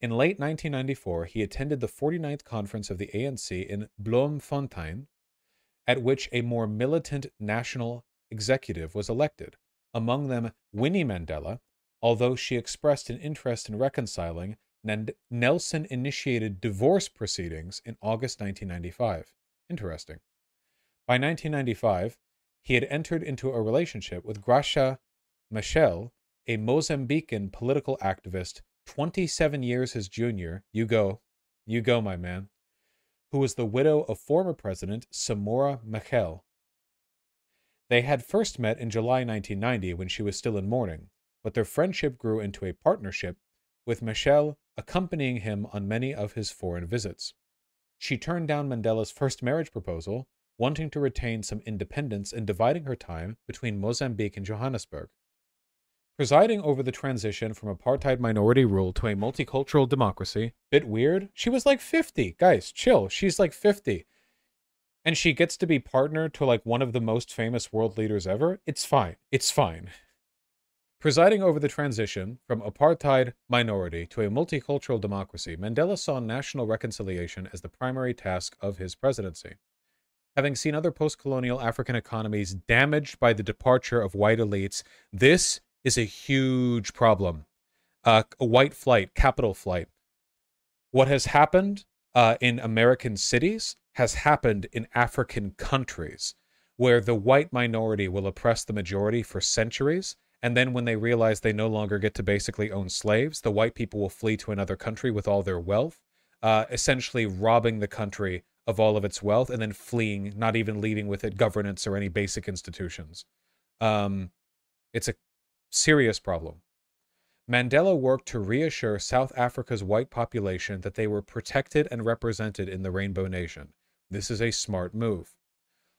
In late 1994, he attended the 49th conference of the ANC in Bloemfontein, at which a more militant national executive was elected, among them Winnie Mandela, although she expressed an interest in reconciling and Nelson initiated divorce proceedings in August 1995. Interesting. By 1995, he had entered into a relationship with Gracia Machel, a Mozambican political activist 27 years his junior. You go. You go, my man. Who was the widow of former President Samora Machel. They had first met in July 1990 when she was still in mourning, but their friendship grew into a partnership with Machel accompanying him on many of his foreign visits. She turned down Mandela's first marriage proposal, wanting to retain some independence and dividing her time between Mozambique and Johannesburg. Presiding over the transition from apartheid minority rule to a multicultural democracy, bit weird. She was like 50. Guys, chill. She's like 50. And she gets to be partner to like one of the most famous world leaders ever. It's fine. It's fine. Presiding over the transition from apartheid minority to a multicultural democracy, Mandela saw national reconciliation as the primary task of his presidency. Having seen other post colonial African economies damaged by the departure of white elites, this is a huge problem. Uh, a white flight, capital flight. What has happened uh, in American cities has happened in African countries, where the white minority will oppress the majority for centuries and then when they realize they no longer get to basically own slaves, the white people will flee to another country with all their wealth, uh, essentially robbing the country of all of its wealth and then fleeing, not even leaving with it governance or any basic institutions. Um, it's a serious problem. Mandela worked to reassure South Africa's white population that they were protected and represented in the Rainbow Nation. This is a smart move.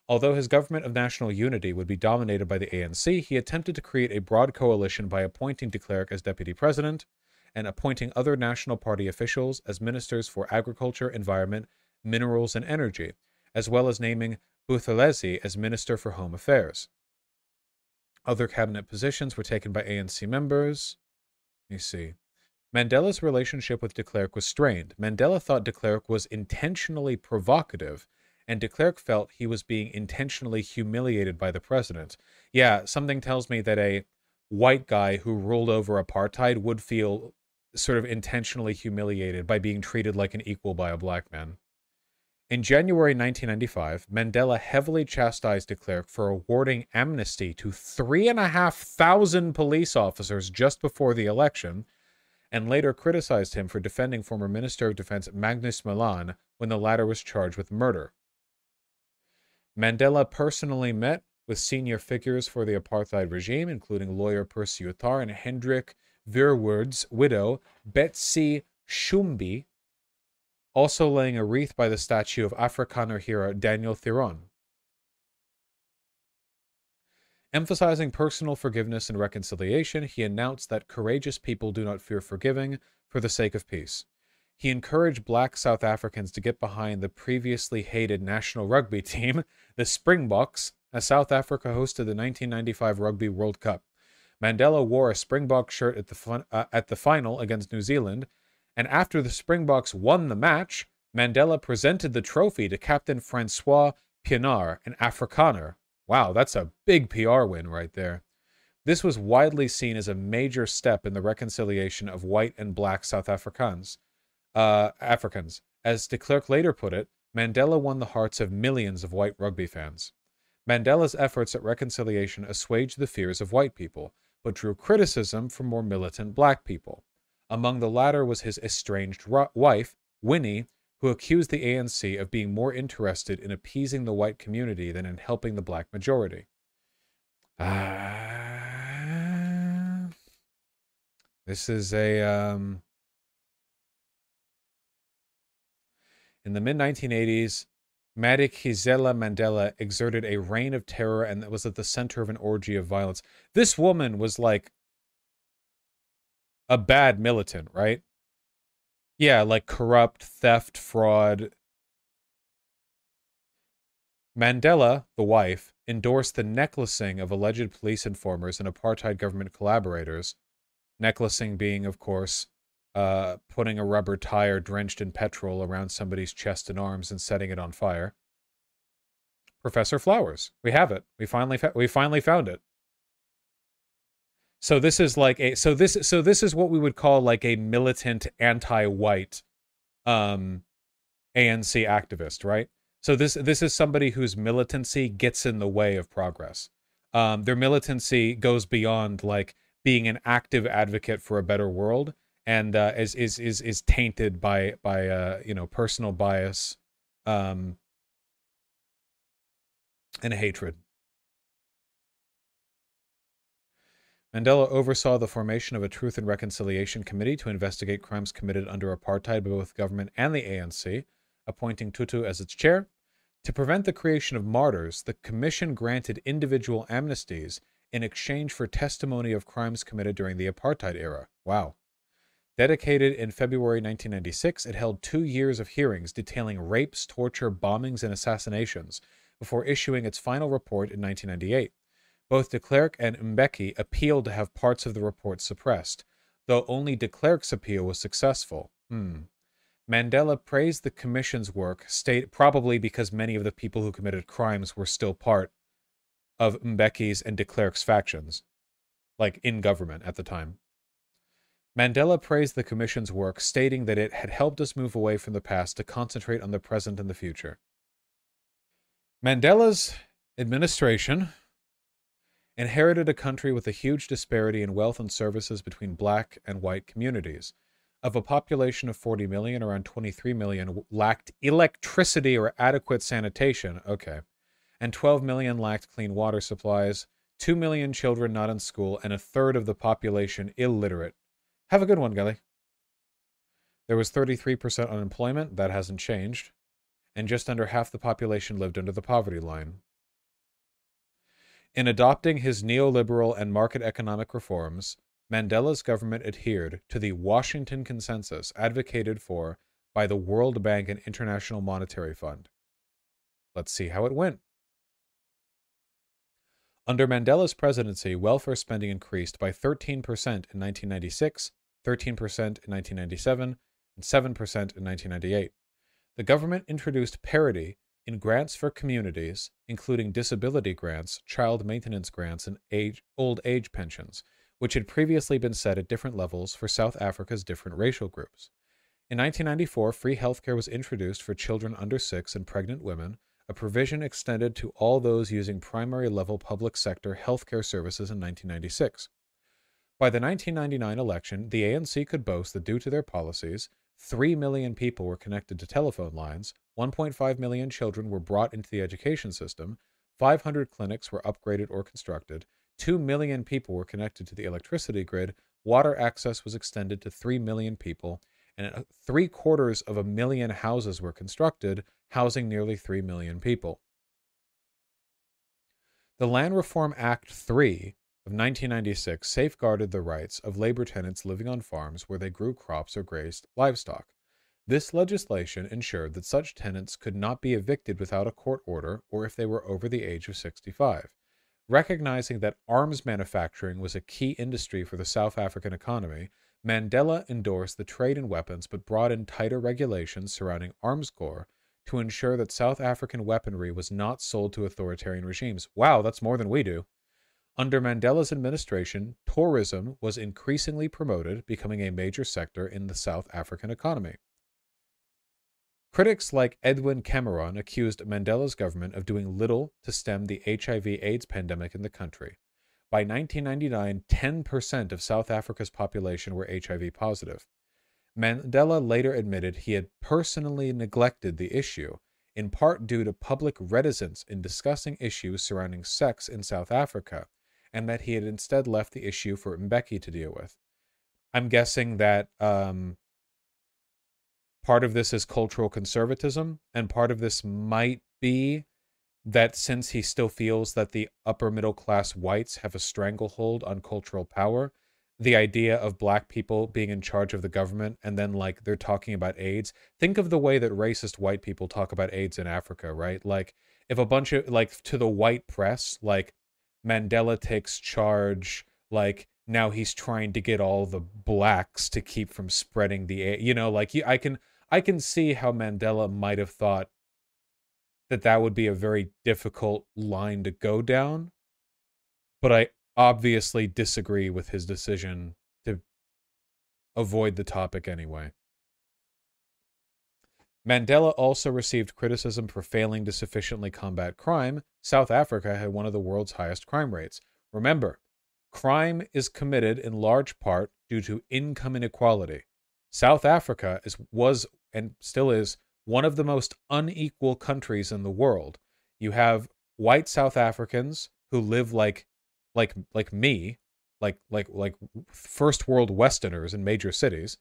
Although his government of national unity would be dominated by the ANC, he attempted to create a broad coalition by appointing de Klerk as deputy president and appointing other National Party officials as ministers for agriculture, environment, minerals, and energy, as well as naming Buthelezi as Minister for Home Affairs. Other cabinet positions were taken by ANC members. Let me see. Mandela's relationship with de Klerk was strained. Mandela thought de Klerk was intentionally provocative and de Klerk felt he was being intentionally humiliated by the president. Yeah, something tells me that a white guy who ruled over apartheid would feel sort of intentionally humiliated by being treated like an equal by a black man. In January 1995, Mandela heavily chastised de Klerk for awarding amnesty to 3,500 police officers just before the election, and later criticized him for defending former Minister of Defense Magnus Malan when the latter was charged with murder. Mandela personally met with senior figures for the apartheid regime, including lawyer Percy Yutar and Hendrik Verwoerd's widow, Betsy Schoombie, also laying a wreath by the statue of Afrikaner hero Daniel Theron. Emphasizing personal forgiveness and reconciliation, he announced that courageous people do not fear forgiving for the sake of peace. He encouraged black South Africans to get behind the previously hated national rugby *laughs* team, the Springboks, as South Africa hosted the 1995 Rugby World Cup. Mandela wore a Springbok shirt at the, uh, at the final against New Zealand, and after the Springboks won the match, Mandela presented the trophy to Captain Francois Pienaar, an Afrikaner. Wow, that's a big PR win right there. This was widely seen as a major step in the reconciliation of white and black South Africans. Uh, Africans. As de Klerk later put it, Mandela won the hearts of millions of white rugby fans. Mandela's efforts at reconciliation assuaged the fears of white people, but drew criticism from more militant black people. Among the latter was his estranged wife, Winnie, who accused the ANC of being more interested in appeasing the white community than in helping the black majority. Uh, this is a. Um, in the mid 1980s, Madikizela Mandela exerted a reign of terror and was at the center of an orgy of violence. This woman was like a bad militant, right? Yeah, like corrupt, theft, fraud. Mandela, the wife, endorsed the necklacing of alleged police informers and apartheid government collaborators. Necklacing being, of course, uh, putting a rubber tire drenched in petrol around somebody's chest and arms and setting it on fire. Professor Flowers. We have it. We finally we finally found it. So this is like a so this so this is what we would call like a militant anti-white um ANC activist, right? So this this is somebody whose militancy gets in the way of progress. Um, their militancy goes beyond like being an active advocate for a better world and uh, is is is is tainted by by uh, you know personal bias um, and hatred. Mandela oversaw the formation of a Truth and Reconciliation Committee to investigate crimes committed under apartheid by both government and the ANC, appointing Tutu as its chair. To prevent the creation of martyrs, the commission granted individual amnesties in exchange for testimony of crimes committed during the apartheid era. Wow. Dedicated in February 1996, it held two years of hearings detailing rapes, torture, bombings, and assassinations before issuing its final report in 1998. Both de Klerk and Mbeki appealed to have parts of the report suppressed, though only de Klerk's appeal was successful. Hmm. Mandela praised the commission's work, state probably because many of the people who committed crimes were still part of Mbeki's and de Klerk's factions, like in government at the time. Mandela praised the commission's work, stating that it had helped us move away from the past to concentrate on the present and the future. Mandela's administration inherited a country with a huge disparity in wealth and services between black and white communities. Of a population of 40 million, around 23 million lacked electricity or adequate sanitation. Okay. And 12 million lacked clean water supplies, 2 million children not in school, and a third of the population illiterate. Have a good one, Gully. There was 33% unemployment. That hasn't changed. And just under half the population lived under the poverty line. In adopting his neoliberal and market economic reforms, Mandela's government adhered to the Washington Consensus advocated for by the World Bank and International Monetary Fund. Let's see how it went. Under Mandela's presidency, welfare spending increased by 13% in 1996, 13% in 1997, and 7% in 1998. The government introduced parity in grants for communities, including disability grants, child maintenance grants, and age, old age pensions, which had previously been set at different levels for South Africa's different racial groups. In 1994, free healthcare was introduced for children under six and pregnant women, a provision extended to all those using primary level public sector healthcare services in 1996. By the 1999 election, the ANC could boast that due to their policies, 3 million people were connected to telephone lines, 1.5 million children were brought into the education system, 500 clinics were upgraded or constructed, 2 million people were connected to the electricity grid, water access was extended to 3 million people, and three quarters of a million houses were constructed, housing nearly 3 million people. The Land Reform Act 3 of 1996 safeguarded the rights of labor tenants living on farms where they grew crops or grazed livestock. This legislation ensured that such tenants could not be evicted without a court order or if they were over the age of 65. Recognizing that arms manufacturing was a key industry for the South African economy, Mandela endorsed the trade in weapons but brought in tighter regulations surrounding arms corps to ensure that South African weaponry was not sold to authoritarian regimes. Wow, that's more than we do. Under Mandela's administration, tourism was increasingly promoted, becoming a major sector in the South African economy. Critics like Edwin Cameron accused Mandela's government of doing little to stem the HIV AIDS pandemic in the country. By 1999, 10% of South Africa's population were HIV positive. Mandela later admitted he had personally neglected the issue, in part due to public reticence in discussing issues surrounding sex in South Africa, and that he had instead left the issue for Mbeki to deal with. I'm guessing that um, part of this is cultural conservatism, and part of this might be that since he still feels that the upper middle class whites have a stranglehold on cultural power, the idea of black people being in charge of the government and then like they're talking about AIDS. Think of the way that racist white people talk about AIDS in Africa, right? Like if a bunch of like to the white press, like Mandela takes charge, like now he's trying to get all the blacks to keep from spreading the you know like I can I can see how Mandela might have thought that that would be a very difficult line to go down. But I obviously disagree with his decision to avoid the topic anyway. Mandela also received criticism for failing to sufficiently combat crime. South Africa had one of the world's highest crime rates. Remember, crime is committed in large part due to income inequality. South Africa is, was and still is one of the most unequal countries in the world. You have white South Africans who live like like like me, like like like first world westerners in major cities.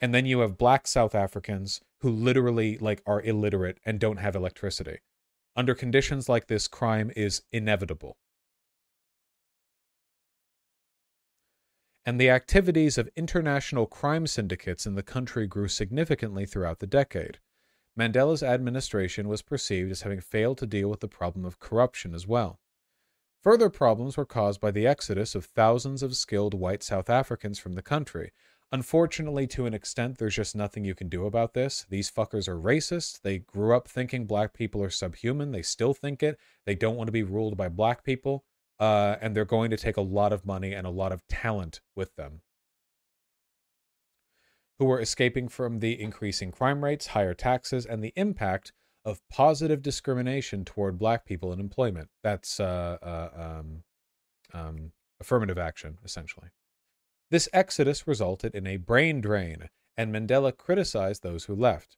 And then you have black South Africans who literally like are illiterate and don't have electricity. Under conditions like this crime is inevitable. And the activities of international crime syndicates in the country grew significantly throughout the decade. Mandela's administration was perceived as having failed to deal with the problem of corruption as well. Further problems were caused by the exodus of thousands of skilled white South Africans from the country. Unfortunately, to an extent, there's just nothing you can do about this. These fuckers are racist. They grew up thinking black people are subhuman. They still think it. They don't want to be ruled by black people uh, and they're going to take a lot of money and a lot of talent with them. Who are escaping from the increasing crime rates, higher taxes, and the impact of positive discrimination toward black people in employment. That's uh, uh, um, um, affirmative action, essentially. This exodus resulted in a brain drain, and Mandela criticized those who left.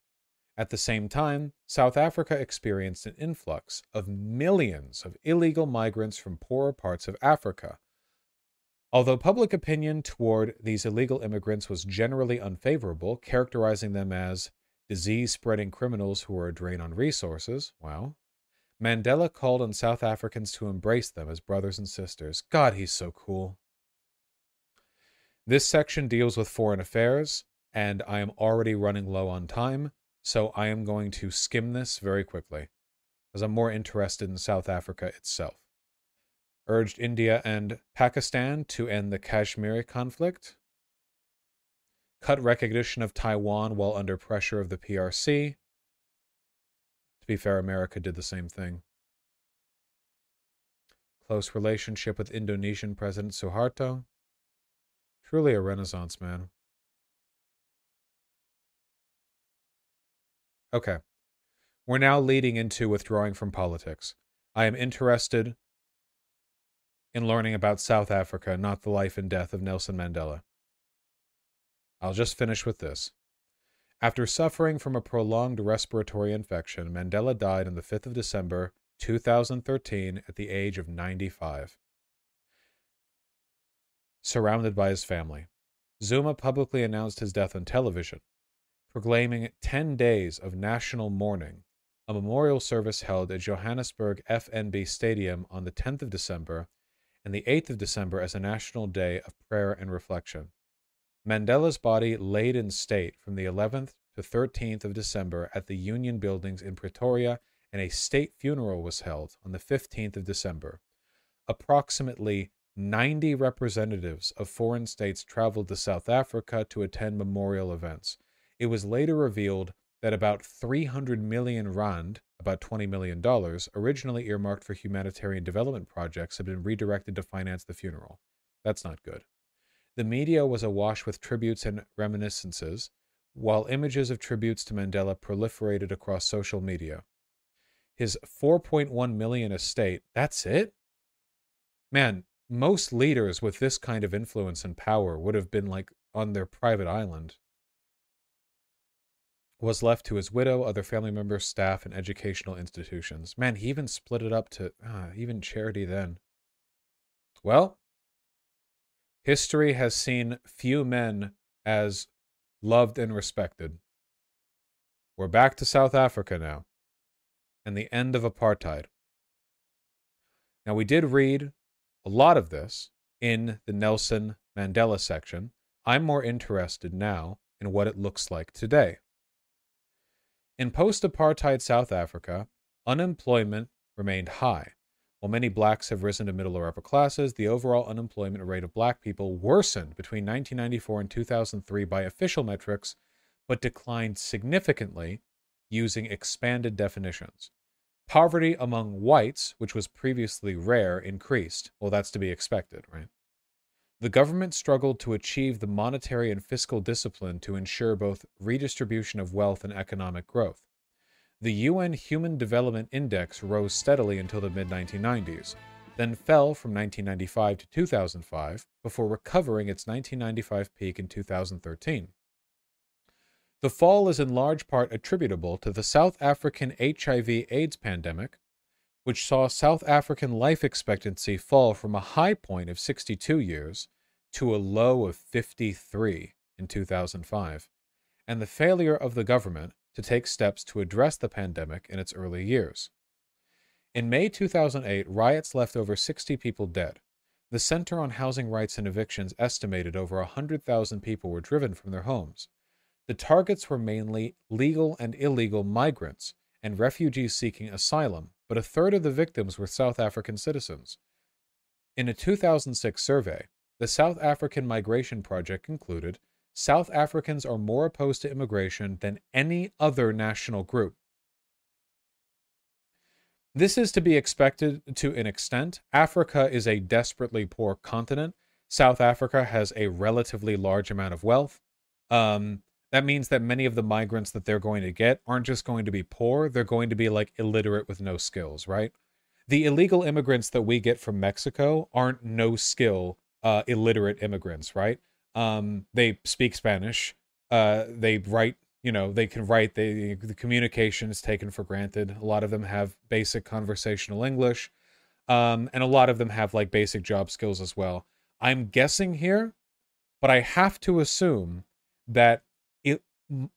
At the same time, South Africa experienced an influx of millions of illegal migrants from poorer parts of Africa. Although public opinion toward these illegal immigrants was generally unfavorable, characterizing them as disease spreading criminals who were a drain on resources, wow, Mandela called on South Africans to embrace them as brothers and sisters. God, he's so cool. This section deals with foreign affairs, and I am already running low on time, so I am going to skim this very quickly, as I'm more interested in South Africa itself. Urged India and Pakistan to end the Kashmiri conflict. Cut recognition of Taiwan while under pressure of the PRC. To be fair, America did the same thing. Close relationship with Indonesian President Suharto. Truly a renaissance man. Okay. We're now leading into withdrawing from politics. I am interested in learning about South Africa, not the life and death of Nelson Mandela. I'll just finish with this. After suffering from a prolonged respiratory infection, Mandela died on the 5th of December 2013 at the age of 95. Surrounded by his family, Zuma publicly announced his death on television proclaiming 10 days of national mourning. A memorial service held at Johannesburg FNB Stadium on the 10th of December and the 8th of December as a national day of prayer and reflection. Mandela's body laid in state from the 11th to 13th of December at the Union Buildings in Pretoria, and a state funeral was held on the 15th of December. Approximately 90 representatives of foreign states traveled to South Africa to attend memorial events. It was later revealed that about 300 million rand, about $20 million, originally earmarked for humanitarian development projects, had been redirected to finance the funeral. That's not good. The media was awash with tributes and reminiscences, while images of tributes to Mandela proliferated across social media. His 4.1 million estate, that's it? Man, most leaders with this kind of influence and power would have been like on their private island. Was left to his widow, other family members, staff, and educational institutions. Man, he even split it up to uh, even charity then. Well, history has seen few men as loved and respected. We're back to South Africa now and the end of apartheid. Now, we did read a lot of this in the Nelson Mandela section. I'm more interested now in what it looks like today. In post apartheid South Africa, unemployment remained high. While many blacks have risen to middle or upper classes, the overall unemployment rate of black people worsened between 1994 and 2003 by official metrics, but declined significantly using expanded definitions. Poverty among whites, which was previously rare, increased. Well, that's to be expected, right? The government struggled to achieve the monetary and fiscal discipline to ensure both redistribution of wealth and economic growth. The UN Human Development Index rose steadily until the mid 1990s, then fell from 1995 to 2005 before recovering its 1995 peak in 2013. The fall is in large part attributable to the South African HIV AIDS pandemic, which saw South African life expectancy fall from a high point of 62 years to a low of 53 in 2005, and the failure of the government to take steps to address the pandemic in its early years. In May 2008, riots left over 60 people dead. The Center on Housing Rights and Evictions estimated over 100,000 people were driven from their homes. The targets were mainly legal and illegal migrants and refugees seeking asylum, but a third of the victims were South African citizens. In a 2006 survey, the South African Migration Project concluded South Africans are more opposed to immigration than any other national group. This is to be expected to an extent. Africa is a desperately poor continent. South Africa has a relatively large amount of wealth. Um, that means that many of the migrants that they're going to get aren't just going to be poor, they're going to be like illiterate with no skills, right? The illegal immigrants that we get from Mexico aren't no skill uh, illiterate immigrants, right? Um, they speak Spanish. Uh, they write, you know, they can write. They the communication is taken for granted. A lot of them have basic conversational English, um, and a lot of them have like basic job skills as well. I'm guessing here, but I have to assume that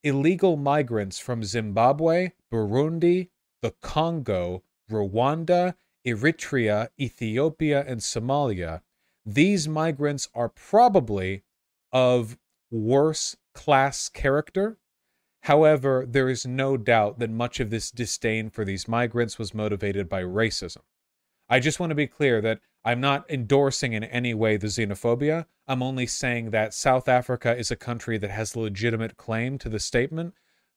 illegal migrants from Zimbabwe, Burundi, the Congo, Rwanda, Eritrea, Ethiopia, and Somalia. These migrants are probably of worse class character. However, there is no doubt that much of this disdain for these migrants was motivated by racism. I just want to be clear that I'm not endorsing in any way the xenophobia. I'm only saying that South Africa is a country that has legitimate claim to the statement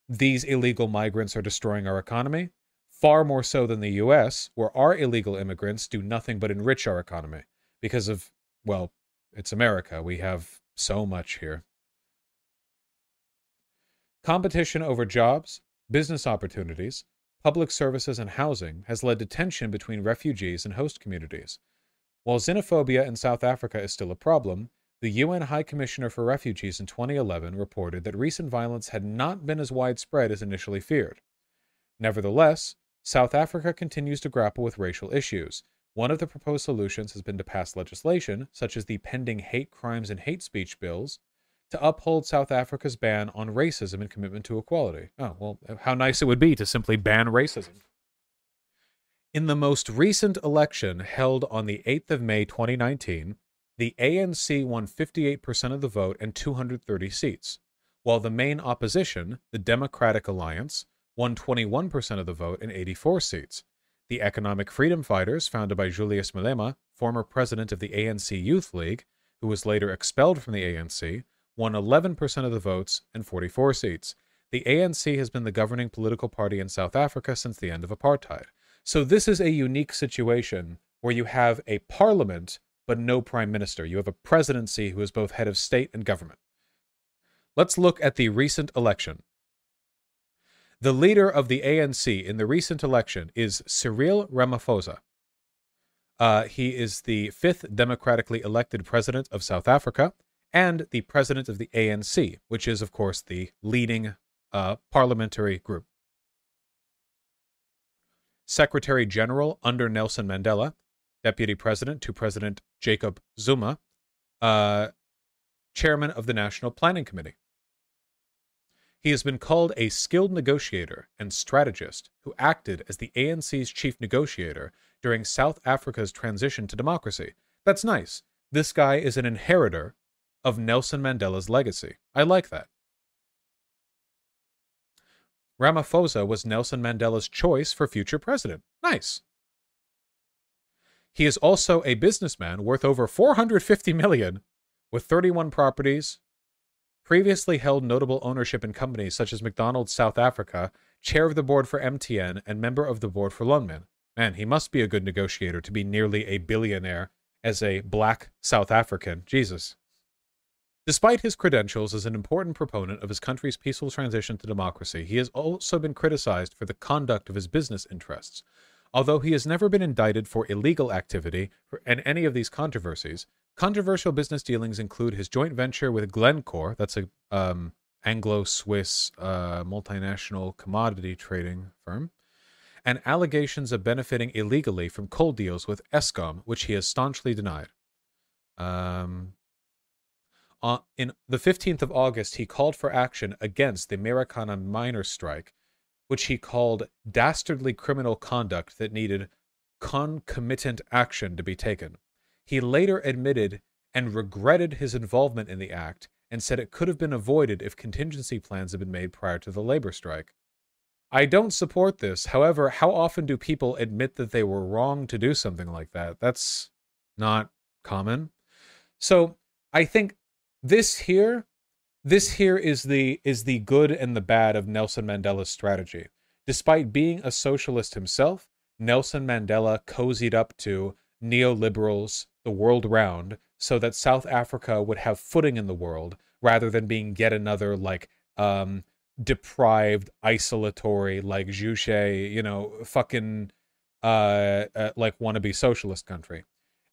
these illegal migrants are destroying our economy, far more so than the US, where our illegal immigrants do nothing but enrich our economy because of, well, it's America. We have so much here. Competition over jobs, business opportunities, public services, and housing has led to tension between refugees and host communities. While xenophobia in South Africa is still a problem, the UN High Commissioner for Refugees in 2011 reported that recent violence had not been as widespread as initially feared. Nevertheless, South Africa continues to grapple with racial issues, one of the proposed solutions has been to pass legislation, such as the pending hate crimes and hate speech bills, to uphold South Africa's ban on racism and commitment to equality. Oh, well, how nice it would be to simply ban racism. In the most recent election held on the 8th of May 2019, the ANC won 58% of the vote and 230 seats, while the main opposition, the Democratic Alliance, won 21% of the vote and 84 seats. The Economic Freedom Fighters, founded by Julius Malema, former president of the ANC Youth League, who was later expelled from the ANC, won 11% of the votes and 44 seats. The The ANC has been the governing political party in South Africa since the end of apartheid. So this is a unique situation where you have a parliament but no prime minister. You have a presidency who is both head of state and government. Let's look at the recent election. The leader of the ANC in the recent election is Cyril Ramaphosa. Uh, he is the fifth democratically elected president of South Africa and the president of the ANC, which is, of course, the leading uh, parliamentary group. Secretary General under Nelson Mandela, Deputy President to President Jacob Zuma, uh, Chairman of the National Planning Committee. He has been called a skilled negotiator and strategist who acted as the ANC's chief negotiator during South Africa's transition to democracy. That's nice. This guy is an inheritor of Nelson Mandela's legacy. I like that. Ramaphosa was Nelson Mandela's choice for future president. Nice. He is also a businessman worth over 450 million with 31 properties, previously held notable ownership in companies such as McDonald's South Africa, chair of the board for MTN, and member of the board for Lonmin. Man, he must be a good negotiator to be nearly a billionaire as a black South African. Jesus. Despite his credentials as an important proponent of his country's peaceful transition to democracy, he has also been criticized for the conduct of his business interests. Although he has never been indicted for illegal activity in any of these controversies, controversial business dealings include his joint venture with Glencore, that's a um, Anglo-Swiss uh, multinational commodity trading firm, and allegations of benefiting illegally from coal deals with Eskom, which he has staunchly denied. Um, on, in the 15th of August, he called for action against the Marikana miners' strike, which he called dastardly criminal conduct that needed concomitant action to be taken. He later admitted and regretted his involvement in the act and said it could have been avoided if contingency plans had been made prior to the labor strike. I don't support this. However, how often do people admit that they were wrong to do something like that? That's not common. So I think this here, this here is the is the good and the bad of Nelson Mandela's strategy. Despite being a socialist himself, Nelson Mandela cozied up to neoliberals the world round so that South Africa would have footing in the world rather than being yet another like um deprived, isolatory, like Juche, you know, fucking uh, uh like wannabe socialist country.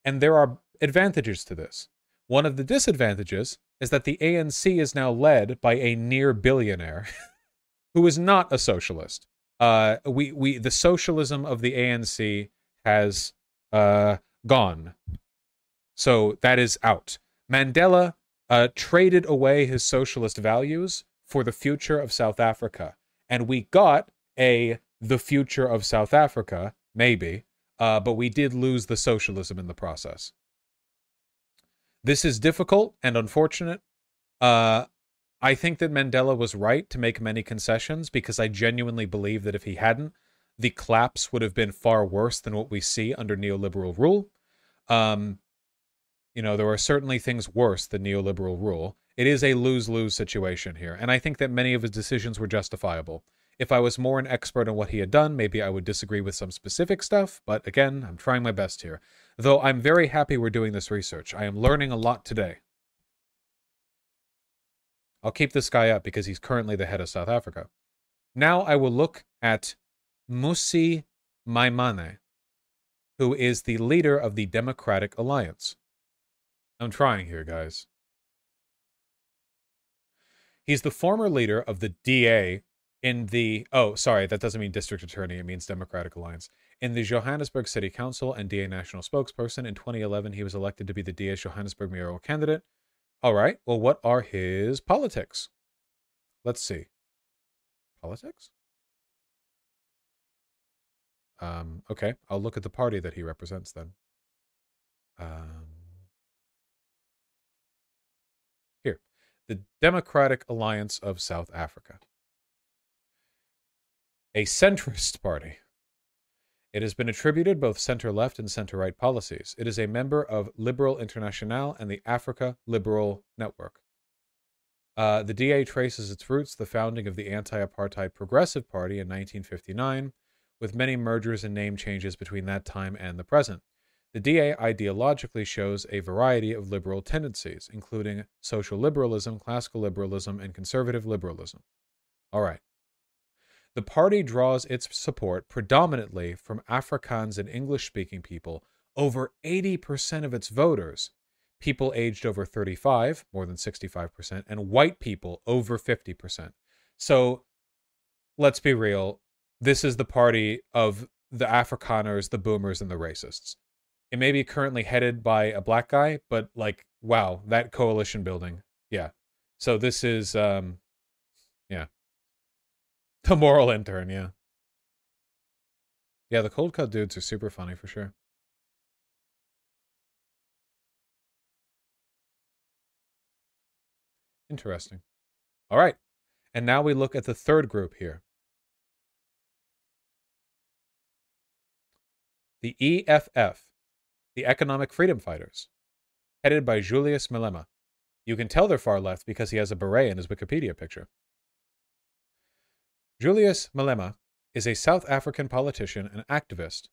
And there are advantages to this. One of the disadvantages is that the ANC is now led by a near billionaire *laughs* who is not a socialist. Uh, we we the socialism of the ANC has uh, gone, so that is out. Mandela uh, traded away his socialist values for the future of South Africa. And we got a the future of South Africa, maybe, uh, but we did lose the socialism in the process. This is difficult and unfortunate. Uh, I think that Mandela was right to make many concessions because I genuinely believe that if he hadn't, the collapse would have been far worse than what we see under neoliberal rule. Um, you know, there are certainly things worse than neoliberal rule. It is a lose lose situation here, and I think that many of his decisions were justifiable. If I was more an expert on what he had done, maybe I would disagree with some specific stuff, but again, I'm trying my best here. Though I'm very happy we're doing this research. I am learning a lot today. I'll keep this guy up because he's currently the head of South Africa. Now I will look at Mmusi Maimane, who is the leader of the Democratic Alliance. I'm trying here, guys. He's the former leader of the DA in the oh, sorry, that doesn't mean district attorney, it means Democratic Alliance. In the Johannesburg City Council and DA national spokesperson in 2011, he was elected to be the DA's Johannesburg mayoral candidate. All right, well, what are his politics? Let's see. Politics? Um, okay, I'll look at the party that he represents then. Um, here, the Democratic Alliance of South Africa, a centrist *laughs* party. It has been attributed both center left and center right policies. It is a member of Liberal International and the Africa Liberal Network. Uh, the DA traces its roots to the founding of the anti apartheid Progressive Party in 1959, with many mergers and name changes between that time and the present. The DA ideologically shows a variety of liberal tendencies, including social liberalism, classical liberalism, and conservative liberalism. All right. The party draws its support predominantly from Afrikaans and English speaking people. Over 80% of its voters, people aged over 35, more than 65%, and white people over 50%. So let's be real. This is the party of the Afrikaners, the boomers, and the racists. It may be currently headed by a black guy, but like, wow, that coalition building. Yeah. So this is, um, yeah. *laughs* The moral intern, yeah. Yeah, the cold cut dudes are super funny for sure. Interesting. All right. And now we look at the third group here. The EFF, the Economic Freedom Fighters, headed by Julius Malema. You can tell they're far left because he has a beret in his Wikipedia picture. Julius Malema is a South African politician and activist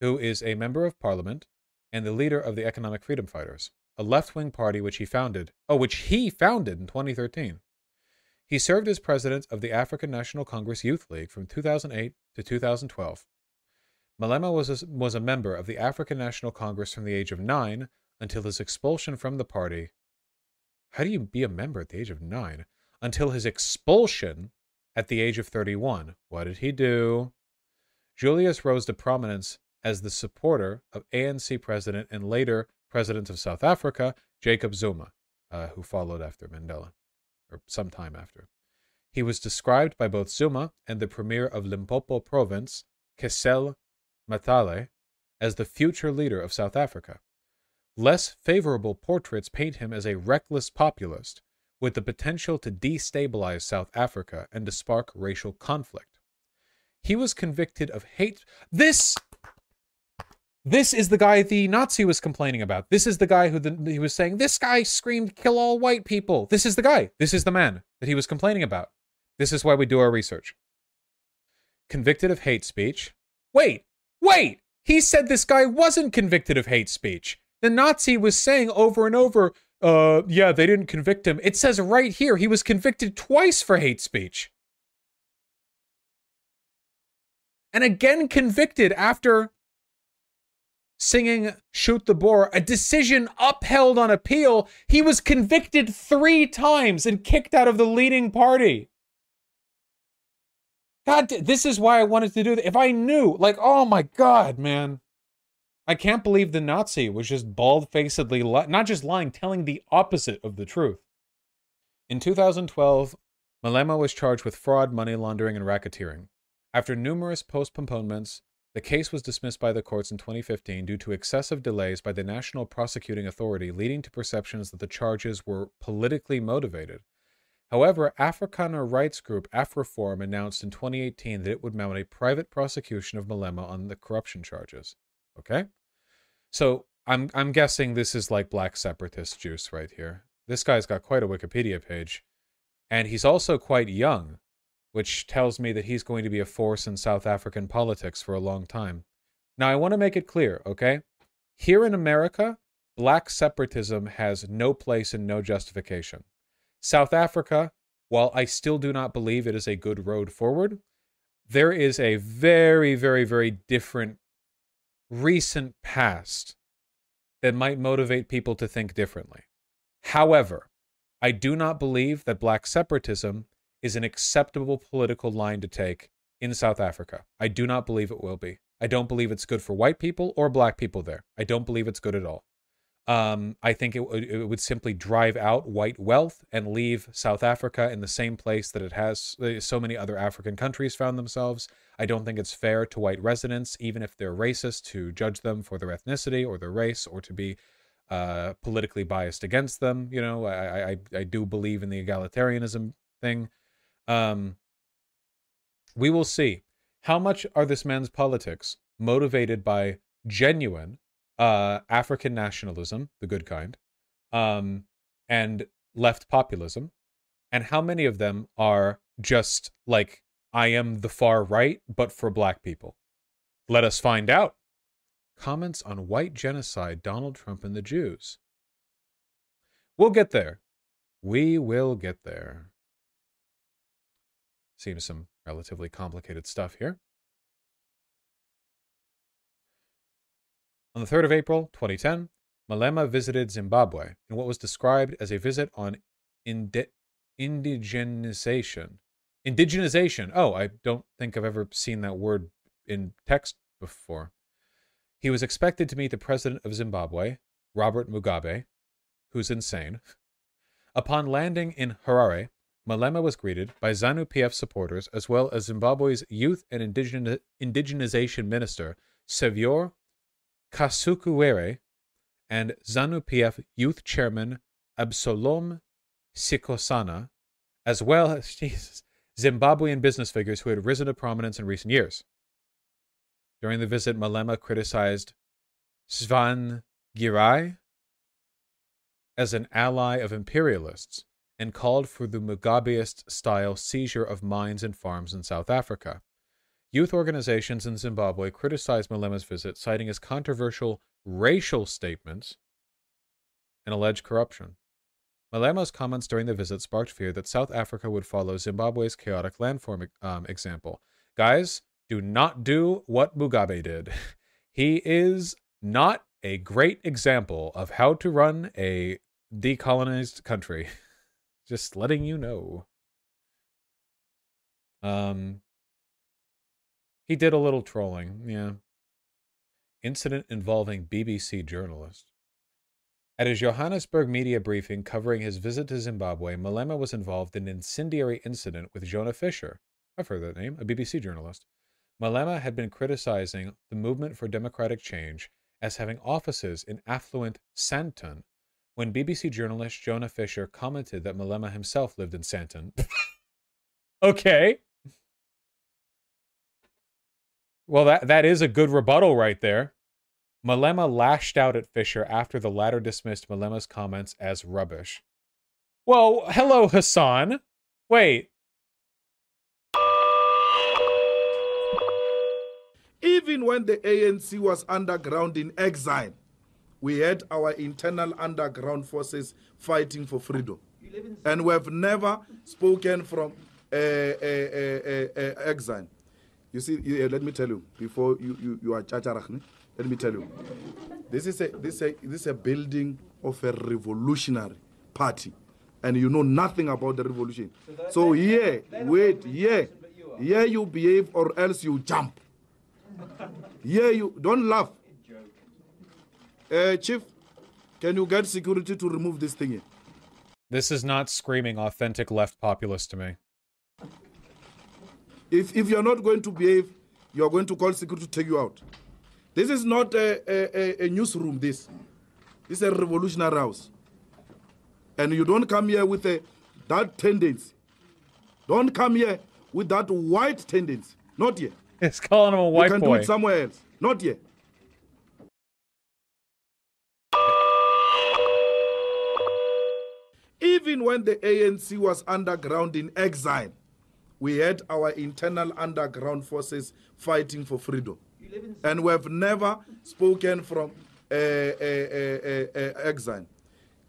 who is a member of parliament and the leader of the Economic Freedom Fighters, a left-wing party which he founded, oh, which he founded in 2013. He served as president of the African National Congress Youth League from 2008 to 2012 Malema was a, was a member of the African National Congress from the age of nine until his expulsion from the party. How do you be a member at the age of nine? Until his expulsion at the age of 31. What did he do? Julius rose to prominence as the supporter of ANC president and later president of South Africa, Jacob Zuma, uh, who followed after Mandela, or some time after. He was described by both Zuma and the premier of Limpopo province, Cassel Mathale as the future leader of South Africa. Less favorable portraits paint him as a reckless populist with the potential to destabilize South Africa and to spark racial conflict. He was convicted of hate. This this is the guy the Nazi was complaining about. This is the guy who the, he was saying, this guy screamed, kill all white people. This is the guy. This is the man that he was complaining about. This is why we do our research. Convicted of hate speech. Wait, Wait, he said this guy wasn't convicted of hate speech. The Nazi was saying over and over, uh, yeah, they didn't convict him. It says right here he was convicted twice for hate speech. And again convicted after singing Shoot the Boer, a decision upheld on appeal. He was convicted three times and kicked out of the leading party. God, this is why I wanted to do that. If I knew, like, oh my God, man. I can't believe the Nazi was just bald facedly, li- not just lying, telling the opposite of the truth. In 2012, Malema was charged with fraud, money laundering, and racketeering. After numerous postponements, the case was dismissed by the courts in 2015 due to excessive delays by the National Prosecuting Authority, leading to perceptions that the charges were politically motivated. However, Afrikaner rights group AfriForum announced in 2018 that it would mount a private prosecution of Malema on the corruption charges. Okay? So I'm I'm guessing this is like black separatist juice right here. This guy's got quite a Wikipedia page. And he's also quite young, which tells me that he's going to be a force in South African politics for a long time. Now I want to make it clear, okay? Here in America, black separatism has no place and no justification. South Africa, while I still do not believe it is a good road forward, there is a very, very, very different recent past that might motivate people to think differently. However, I do not believe that black separatism is an acceptable political line to take in South Africa. I do not believe it will be. I don't believe it's good for white people or black people there. I don't believe it's good at all. Um, I think it, it would simply drive out white wealth and leave South Africa in the same place that it has uh, so many other African countries found themselves. I don't think it's fair to white residents, even if they're racist, to judge them for their ethnicity or their race or to be uh, politically biased against them. You know, I, I, I do believe in the egalitarianism thing. Um, we will see. How much are this man's politics motivated by genuine uh, African nationalism, the good kind, um, and left populism, and how many of them are just like I am the far right, but for black people? Let us find out. Comments on white genocide, Donald Trump and the Jews. We'll get there. We will get there. Seems some relatively complicated stuff here. On the 3rd of April, 2010, Malema visited Zimbabwe in what was described as a visit on indi- indigenization. Indigenization. Oh, I don't think I've ever seen that word in text before. He was expected to meet the president of Zimbabwe, Robert Mugabe, who's insane. Upon landing in Harare, Malema was greeted by ZANU PF supporters as well as Zimbabwe's Youth and Indigenization Minister, Saviour Kasukuwere, and ZANU PF Youth Chairman Absolom Sikhosana, as well as *laughs* Jesus, Zimbabwean business figures who had risen to prominence in recent years. During the visit, Malema criticized Svan Girai as an ally of imperialists and called for the Mugabeist style seizure of mines and farms in South Africa. Youth organizations in Zimbabwe criticized Malema's visit, citing his controversial racial statements and alleged corruption. Malema's comments during the visit sparked fear that South Africa would follow Zimbabwe's chaotic landform um, example. Guys, do not do what Mugabe did. *laughs* He is not a great example of how to run a decolonized country. *laughs* Just letting you know. Um, he did a little trolling, yeah. Incident involving BBC journalist. At a Johannesburg media briefing covering his visit to Zimbabwe, Malema was involved in an incendiary incident with Jonah Fisher. I've heard that name, a BBC journalist. Malema had been criticizing the movement for democratic change as having offices in affluent Sandton when BBC journalist Jonah Fisher commented that Malema himself lived in Sandton. *laughs* okay. Well, that, that is a good rebuttal right there. Malema lashed out at Fisher after the latter dismissed Malema's comments as rubbish. Well, hello, Hassan. Wait. Even when the ANC was underground in exile, we had our internal underground forces fighting for freedom. And we have never spoken from uh, uh, uh, exile. You see, let me tell you, before you, you, you are chacharachni, let me tell you, this is a this a this is a building of a revolutionary party, and you know nothing about the revolution. So, so here, wait, here, here you behave or else you jump. Here you don't laugh. Uh, Chief, can you get security to remove this thing here? This is not screaming authentic left populist to me. If if you're not going to behave, you're going to call security to take you out. This is not a, a, a newsroom, this. This is a revolutionary house. And you don't come here with a, that tendency. Don't come here with that white tendency. Not yet. It's calling him a white boy. you can boy. do it somewhere else. Not yet. Even when the ANC was underground in exile, we had our internal underground forces fighting for freedom and we have never spoken from uh, uh, uh, exile.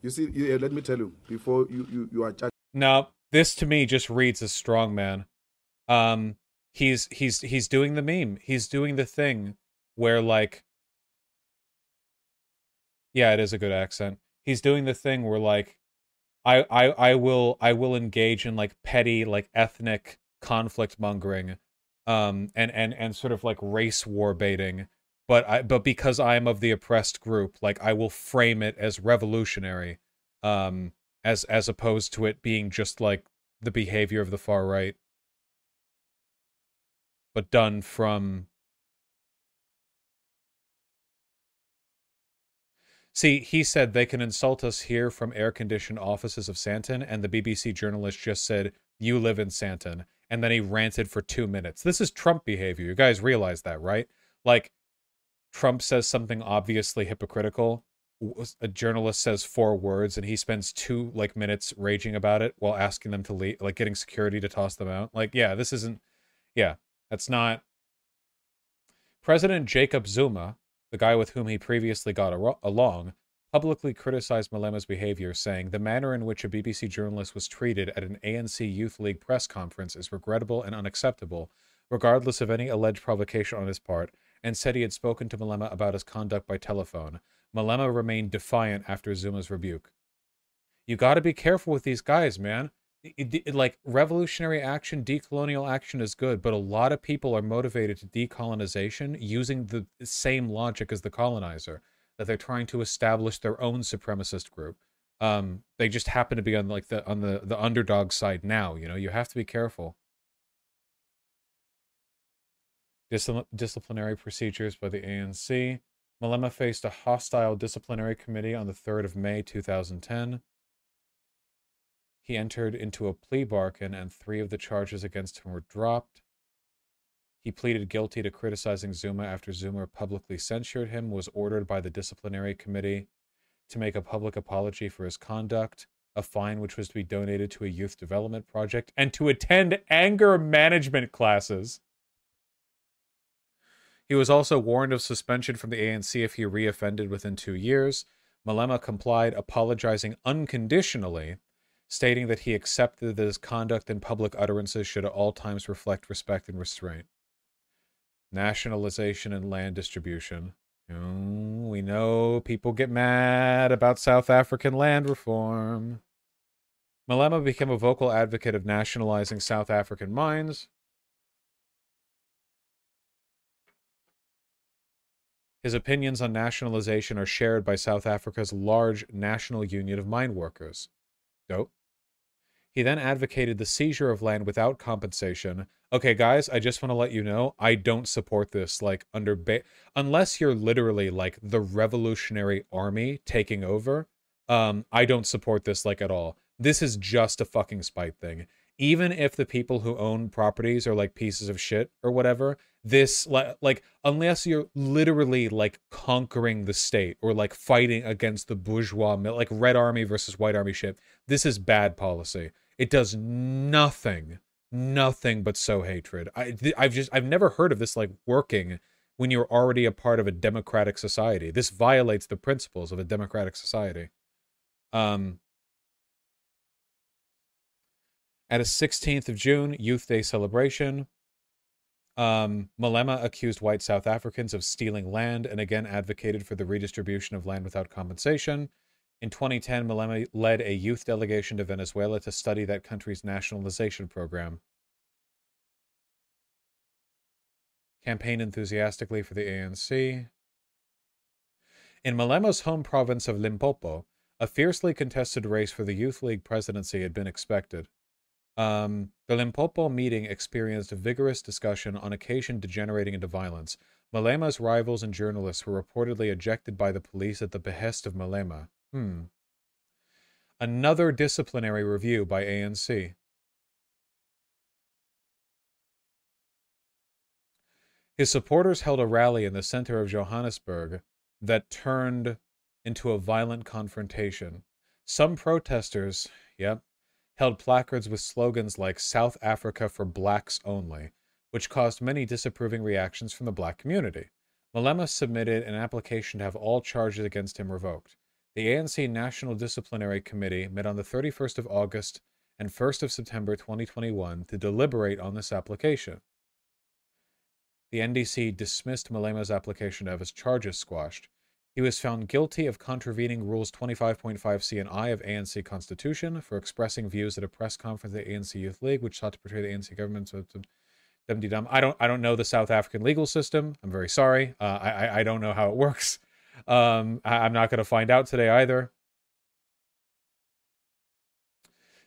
You see, yeah, let me tell you before you you, you are judged. No, this to me just reads as strong man. Um, he's he's he's doing the meme. He's doing the thing where like, yeah, it is a good accent. He's doing the thing where like, I I I will I will engage in like petty like ethnic conflict mongering um, and and and sort of like race war baiting. But I but because I am of the oppressed group, like I will frame it as revolutionary, um, as as opposed to it being just like the behavior of the far right, but done from. See, he said they can insult us here from air conditioned offices of Sandton, and the BBC journalist just said, You live in Sandton and then he ranted for two minutes. This is Trump behavior. You guys realize that, right? Like, Trump says something obviously hypocritical, a journalist says four words and he spends two like minutes raging about it while asking them to leave, like getting security to toss them out. Like, yeah, this isn't. Yeah, that's not. President Jacob Zuma, the guy with whom he previously got along, publicly criticized Malema's behavior, saying the manner in which a BBC journalist was treated at an ANC Youth League press conference is regrettable and unacceptable, regardless of any alleged provocation on his part, and said he had spoken to Malema about his conduct by telephone. Malema remained defiant after Zuma's rebuke. You got to be careful with these guys, man. Like revolutionary action, decolonial action is good, but a lot of people are motivated to decolonization using the same logic as the colonizer that they're trying to establish their own supremacist group. Um, they just happen to be on like the on the the underdog side now. You know, you have to be careful. disciplinary procedures by the ANC. Malema faced a hostile disciplinary committee on the 3rd of May 2010. He entered into a plea bargain and three of the charges against him were dropped. He pleaded guilty to criticizing Zuma after Zuma publicly censured him, was ordered by the disciplinary committee to make a public apology for his conduct, a fine which was to be donated to a youth development project, and to attend anger management classes. He was also warned of suspension from the ANC if he reoffended within two years. Malema complied, apologizing unconditionally stating that he accepted that his conduct and public utterances should at all times reflect respect and restraint. Nationalization and land distribution. Oh, we know people get mad about South African land reform. Malema became a vocal advocate of nationalizing South African mines. His opinions on nationalization are shared by South Africa's large national union of mine workers. Dope. He then advocated the seizure of land without compensation. Okay, guys, I just want to let you know I don't support this. Like, under ba- unless you're literally like the Revolutionary Army taking over, um, I don't support this like at all. This is just a fucking spite thing. Even if the people who own properties are like pieces of shit or whatever, this like like unless you're literally like conquering the state or like fighting against the bourgeois like red army versus white army shit, this is bad policy. It does nothing, nothing but sow hatred. I, I've just, I've never heard of this like working when you're already a part of a democratic society. This violates the principles of a democratic society. Um, at a 16th of June Youth Day celebration, um, Malema accused white South Africans of stealing land and again advocated for the redistribution of land without compensation. In 2010, Malema led a youth delegation to Venezuela to study that country's nationalization program. Campaigned enthusiastically for the ANC. In Malema's home province of Limpopo, a fiercely contested race for the Youth League presidency had been expected. Um, the Limpopo meeting experienced vigorous discussion, on occasion degenerating into violence. Malema's rivals and journalists were reportedly ejected by the police at the behest of Malema. Hmm. Another disciplinary review by ANC. His supporters held a rally in the center of Johannesburg that turned into a violent confrontation. Some protesters, yep, held placards with slogans like South Africa for Blacks Only, which caused many disapproving reactions from the black community. Malema submitted an application to have all charges against him revoked. The ANC National Disciplinary Committee met on the 31st of August and 1st of September 2021 to deliberate on this application. The NDC dismissed Malema's application to have his charges squashed. He was found guilty of contravening Rules 25.5c and I of ANC Constitution for expressing views at a press conference at the ANC Youth League, which sought to portray the ANC government I don't I don't know the South African legal system. I'm very sorry. Uh, I I don't know how it works. Um, I, I'm not going to find out today either.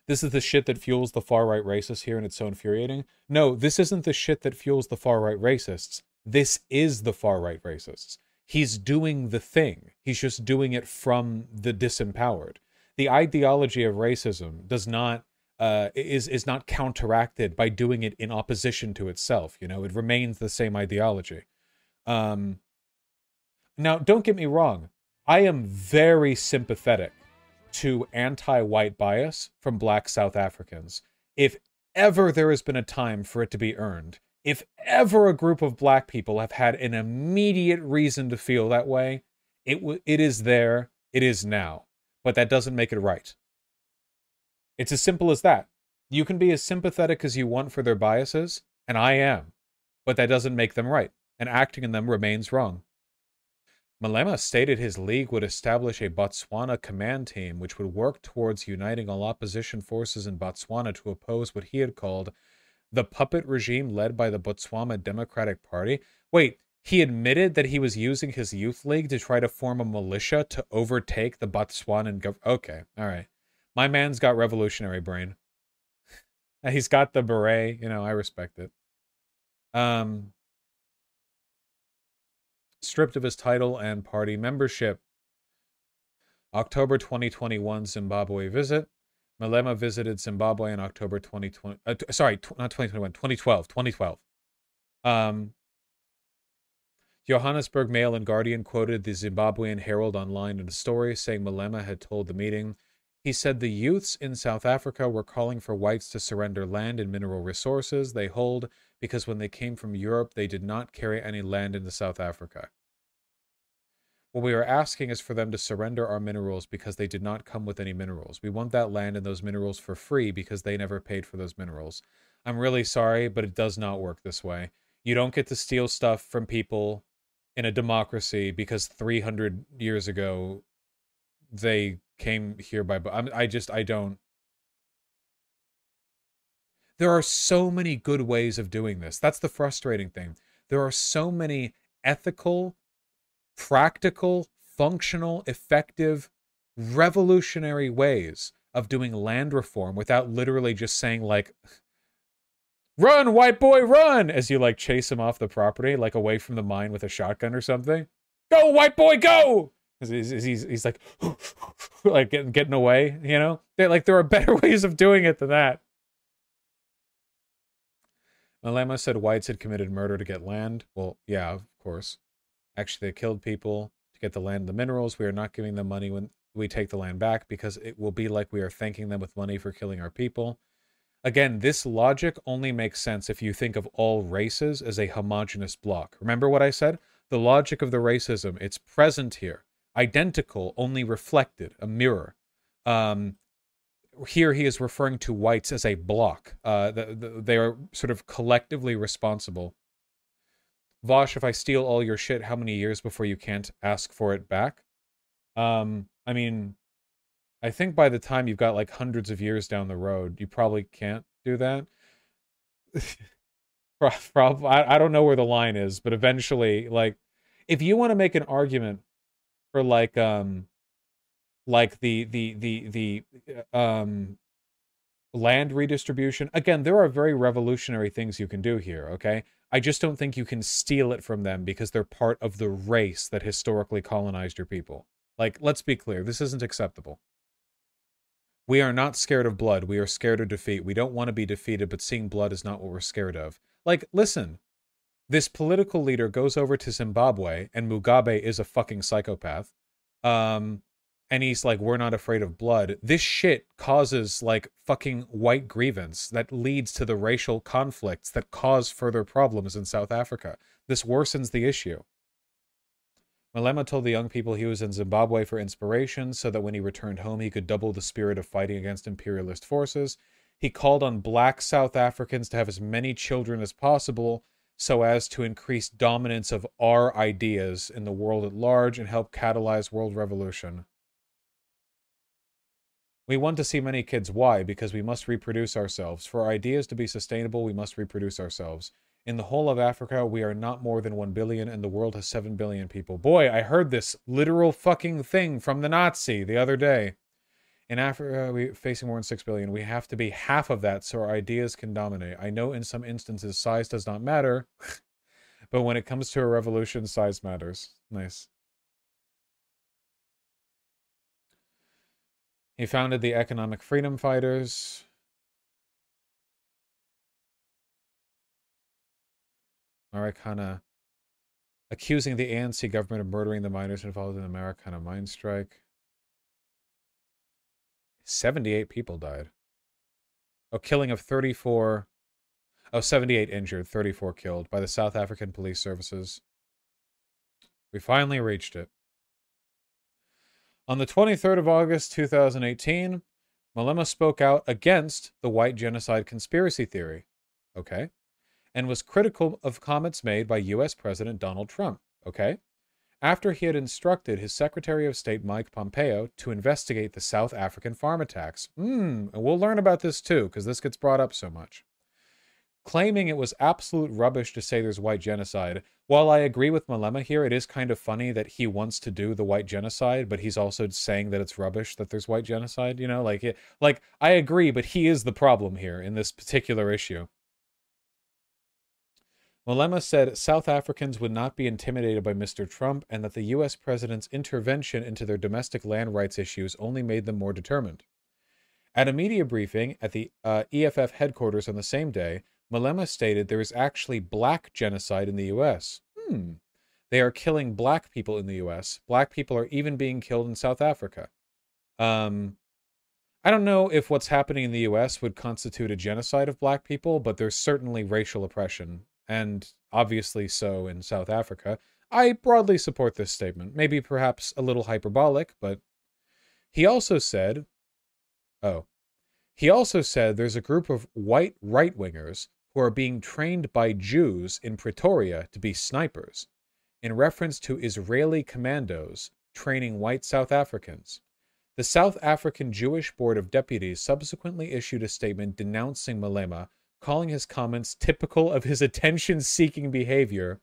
This is the shit that fuels the far right racists here, and it's so infuriating. No, this isn't the shit that fuels the far right racists. This is the far right racists. He's doing the thing. He's just doing it from the disempowered. The ideology of racism does not uh, is is not counteracted by doing it in opposition to itself. You know, it remains the same ideology. Um, now, don't get me wrong. I am very sympathetic to anti-white bias from black South Africans. If ever there has been a time for it to be earned, if ever a group of black people have had an immediate reason to feel that way, it w- it is there, it is now. But that doesn't make it right. It's as simple as that. You can be as sympathetic as you want for their biases, and I am, but that doesn't make them right, and acting in them remains wrong. Malema stated his league would establish a Botswana command team which would work towards uniting all opposition forces in Botswana to oppose what he had called the puppet regime led by the Botswana Democratic Party. Wait, he admitted that he was using his youth league to try to form a militia to overtake the Botswanan government. Okay, all right. My man's got revolutionary brain. *laughs* He's got the beret, you know, I respect it. Um stripped of his title and party membership. October 2021 Zimbabwe visit. Malema visited Zimbabwe in October 2020. Uh, t- sorry, t- not 2021, 2012. 2012. Um, Johannesburg Mail and Guardian quoted the Zimbabwean Herald online in a story saying Malema had told the meeting. He said the youths in South Africa were calling for whites to surrender land and mineral resources they hold because when they came from Europe, they did not carry any land into South Africa. What we are asking is for them to surrender our minerals because they did not come with any minerals. We want that land and those minerals for free because they never paid for those minerals. I'm really sorry, but it does not work this way. You don't get to steal stuff from people in a democracy because 300 years ago they came here by. I just, I don't. There are so many good ways of doing this. That's the frustrating thing. There are so many ethical, practical, functional, effective, revolutionary ways of doing land reform without literally just saying, like, run, white boy, run, as you like chase him off the property, like away from the mine with a shotgun or something. Go, white boy, go! He's, he's, he's like, *laughs* like getting, getting away, you know? They're like, there are better *laughs* ways of doing it than that. Malema said whites had committed murder to get land. Well, yeah, of course. Actually, they killed people to get the land and the minerals. We are not giving them money when we take the land back because it will be like we are thanking them with money for killing our people. Again, this logic only makes sense if you think of all races as a homogenous block. Remember what I said? The logic of the racism, it's present here. Identical, only reflected, a mirror. Um, here he is referring to whites as a block. Uh, the, the, they are sort of collectively responsible. Vosh, if I steal all your shit, how many years before you can't ask for it back? Um, I mean, I think by the time you've got like hundreds of years down the road, you probably can't do that. *laughs* Probably, I, I don't know where the line is, but eventually, like, if you want to make an argument for like, um, like the the the the uh, um land redistribution. Again there are very revolutionary things you can do here okay? I just don't think you can steal it from them because they're part of the race that historically colonized your people. Like let's be clear this isn't acceptable. We are not scared of blood. We are scared of defeat. We don't want to be defeated but seeing blood is not what we're scared of. Like listen this political leader goes over to zimbabwe and mugabe is a fucking psychopath. Um and he's like, we're not afraid of blood. This shit causes like fucking white grievance that leads to the racial conflicts that cause further problems in South Africa. This worsens the issue. Malema told the young people he was in Zimbabwe for inspiration so that when he returned home he could double the spirit of fighting against imperialist forces. He called on black South Africans to have as many children as possible so as to increase dominance of our ideas in the world at large and help catalyze world revolution. We want to see many kids. Why? Because we must reproduce ourselves. For our ideas to be sustainable, we must reproduce ourselves. In the whole of Africa, we are not more than 1 billion, and the world has 7 billion people. Boy, I heard this literal fucking thing from the Nazi the other day. In Africa, we're facing more than 6 billion. We have to be half of that so our ideas can dominate. I know in some instances size does not matter, *laughs* but when it comes to a revolution, size matters. Nice. He founded the Economic Freedom Fighters. Marikana accusing the ANC government of murdering the miners involved in the Marikana mine strike. 78 people died. A killing of 34, oh, 78 injured, 34 killed by the South African Police Services. We finally reached it. On the 23rd of August 2018, Malema spoke out against the white genocide conspiracy theory. Okay and was critical of comments made by US President Donald Trump, okay? After he had instructed his Secretary of State Mike Pompeo to investigate the South African farm attacks. Hmm, and we'll learn about this too, because this gets brought up so much. Claiming it was absolute rubbish to say there's white genocide. While I agree with Malema here, it is kind of funny that he wants to do the white genocide, but he's also saying that it's rubbish that there's white genocide. You know, like it, like I agree, but he is the problem here in this particular issue. Malema said South Africans would not be intimidated by Mr. Trump and that the U.S. president's intervention into their domestic land rights issues only made them more determined. At a media briefing at the uh, EFF headquarters on the same day, Malema stated there is actually black genocide in the U.S. Hmm. They are killing black people in the U.S. Black people are even being killed in South Africa. Um, I don't know if what's happening in the U.S. would constitute a genocide of black people, but there's certainly racial oppression and obviously so in South Africa, I broadly support this statement. Maybe perhaps a little hyperbolic, but he also said, oh, he also said there's a group of white right wingers who are being trained by Jews in Pretoria to be snipers, in reference to Israeli commandos training white South Africans. The South African Jewish Board of Deputies subsequently issued a statement denouncing Malema calling his comments typical of his attention seeking behavior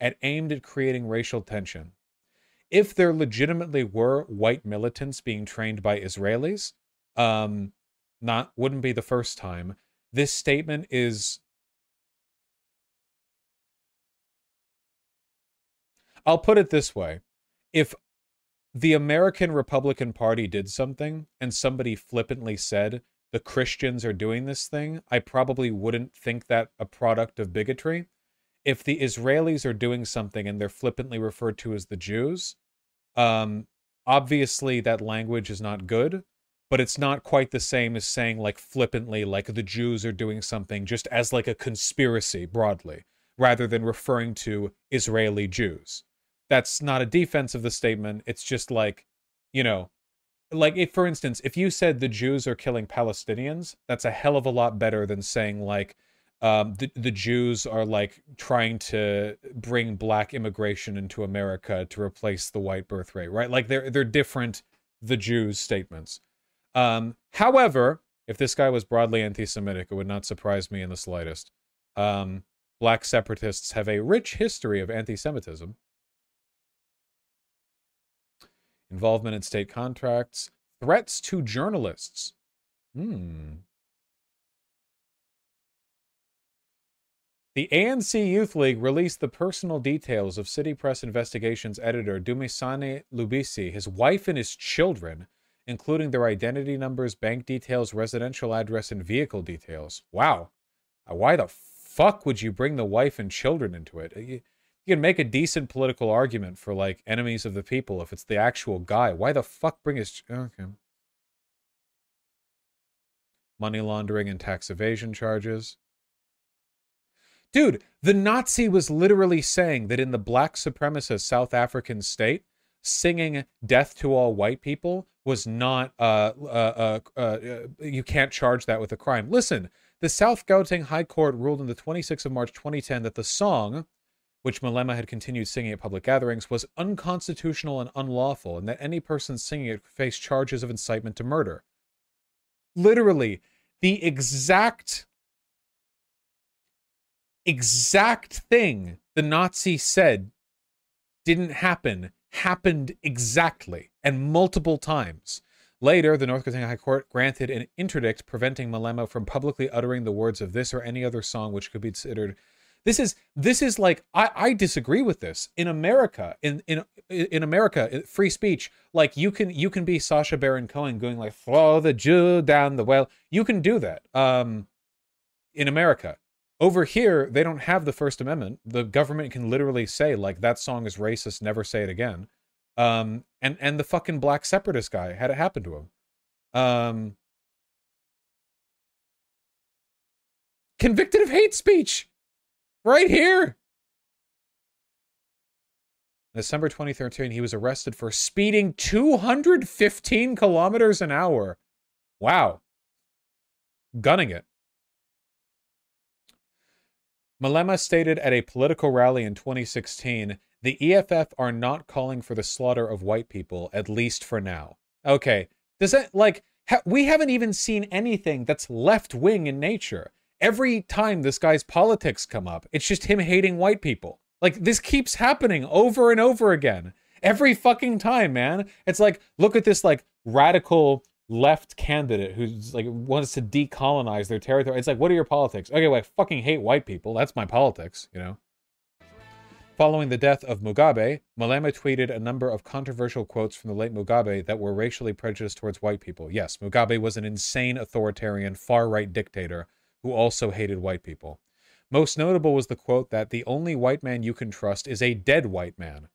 and aimed at creating racial tension. If there legitimately were white militants being trained by Israelis, um, not wouldn't be the first time. This statement is I'll put it this way. If the American Republican Party did something and somebody flippantly said, the Christians are doing this thing, I probably wouldn't think that a product of bigotry. If the Israelis are doing something and they're flippantly referred to as the Jews, um, obviously that language is not good, but it's not quite the same as saying like flippantly, like the Jews are doing something just as like a conspiracy broadly, rather than referring to Israeli Jews. That's not a defense of the statement. It's just like, you know, like if for instance if you said the jews are killing palestinians that's a hell of a lot better than saying like um, the, the jews are like trying to bring black immigration into america to replace the white birth rate right? Like they're they're different the jews statements. Um, however if this guy was broadly anti-semitic it would not surprise me in the slightest. Um, black separatists have a rich history of anti-semitism involvement in state contracts, threats to journalists. Hmm. The ANC Youth League released the personal details of City Press Investigations editor Dumisani Lubisi, his wife, and his children, including their identity numbers, bank details, residential address, and vehicle details. Wow. Why the fuck would you bring the wife and children into it? You can make a decent political argument for like enemies of the people if it's the actual guy. Why the fuck bring his okay? Money laundering and tax evasion charges. Dude, the Nazi was literally saying that in the black supremacist South African state, singing "Death to All White People" was not uh, uh, uh, uh, you can't charge that with a crime. Listen, the South Gauteng High Court ruled on the 26th of March 2010 that the song which Malema had continued singing at public gatherings, was unconstitutional and unlawful, and that any person singing it faced charges of incitement to murder. Literally, the exact exact thing the Nazi said didn't happen happened exactly and multiple times. Later, the North Carolina High Court granted an interdict preventing Malema from publicly uttering the words of this or any other song which could be considered this is this is like I, I disagree with this. In America, in in in America, free speech, like you can you can be Sacha Baron Cohen going like throw the Jew down the well. You can do that. Um in America. Over here, they don't have the First Amendment. The government can literally say, like, that song is racist, never say it again. Um, and and the fucking black separatist guy had it happen to him. Um, convicted of hate speech, right here. December 2013, he was arrested for speeding 215 kilometers an hour. Wow. Gunning it. Malema stated at a political rally in 2016 the EFF are not calling for the slaughter of white people, at least for now. Okay. Does that, like, ha- we haven't even seen anything that's left wing in nature. Every time this guy's politics come up, it's just him hating white people. Like, this keeps happening over and over again. Every fucking time, man. It's like, look at this, like, radical left candidate who's like wants to decolonize their territory. It's like, what are your politics? Okay, well, I fucking hate white people. That's my politics, you know. Following the death of Mugabe, Malema tweeted a number of controversial quotes from the late Mugabe that were racially prejudiced towards white people. Yes, Mugabe was an insane authoritarian, far right dictator who also hated white people. Most notable was the quote that the only white man you can trust is a dead white man.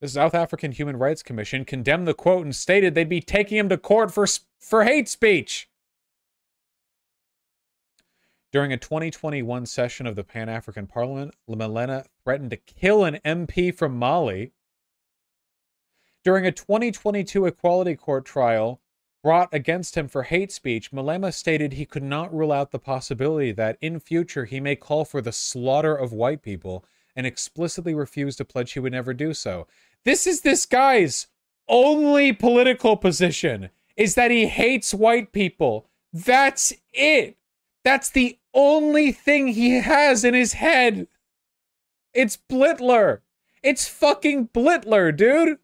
The South African Human Rights Commission condemned the quote and stated they'd be taking him to court for, for hate speech. During a 2021 session of the Pan African Parliament, Malema threatened to kill an MP from Mali. During a 2022 Equality Court trial brought against him for hate speech, Malema stated he could not rule out the possibility that in future he may call for the slaughter of white people and explicitly refused to pledge he would never do so. This is this guy's only political position is that he hates white people. That's it. That's the only thing he has in his head. It's Blitler. It's fucking Blitler, dude.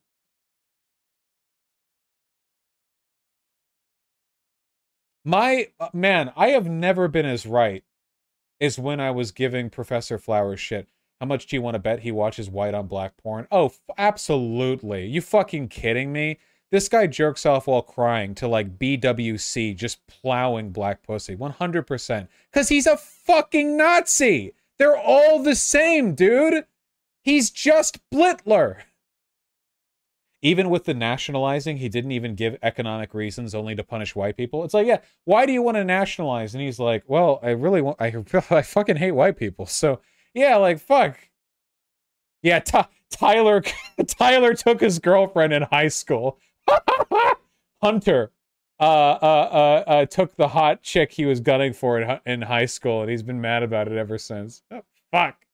My man, I have never been as right as when I was giving Professor Flowers shit. How much do you want to bet he watches white on black porn? Oh, f- absolutely. You fucking kidding me? This guy jerks off while crying to like BWC just plowing black pussy. 100%. Because he's a fucking Nazi. They're all the same, dude. He's just Blitler. Even with the nationalizing, he didn't even give economic reasons only to punish white people. It's like, yeah, why do you want to nationalize? And he's like, well, I really want, I, *laughs* I fucking hate white people. So, yeah, like, fuck. Yeah, Tyler, *laughs* Tyler took his girlfriend in high school. *laughs* Hunter uh, uh, uh, uh, took the hot chick he was gunning for in, in high school, and he's been mad about it ever since. Oh, fuck.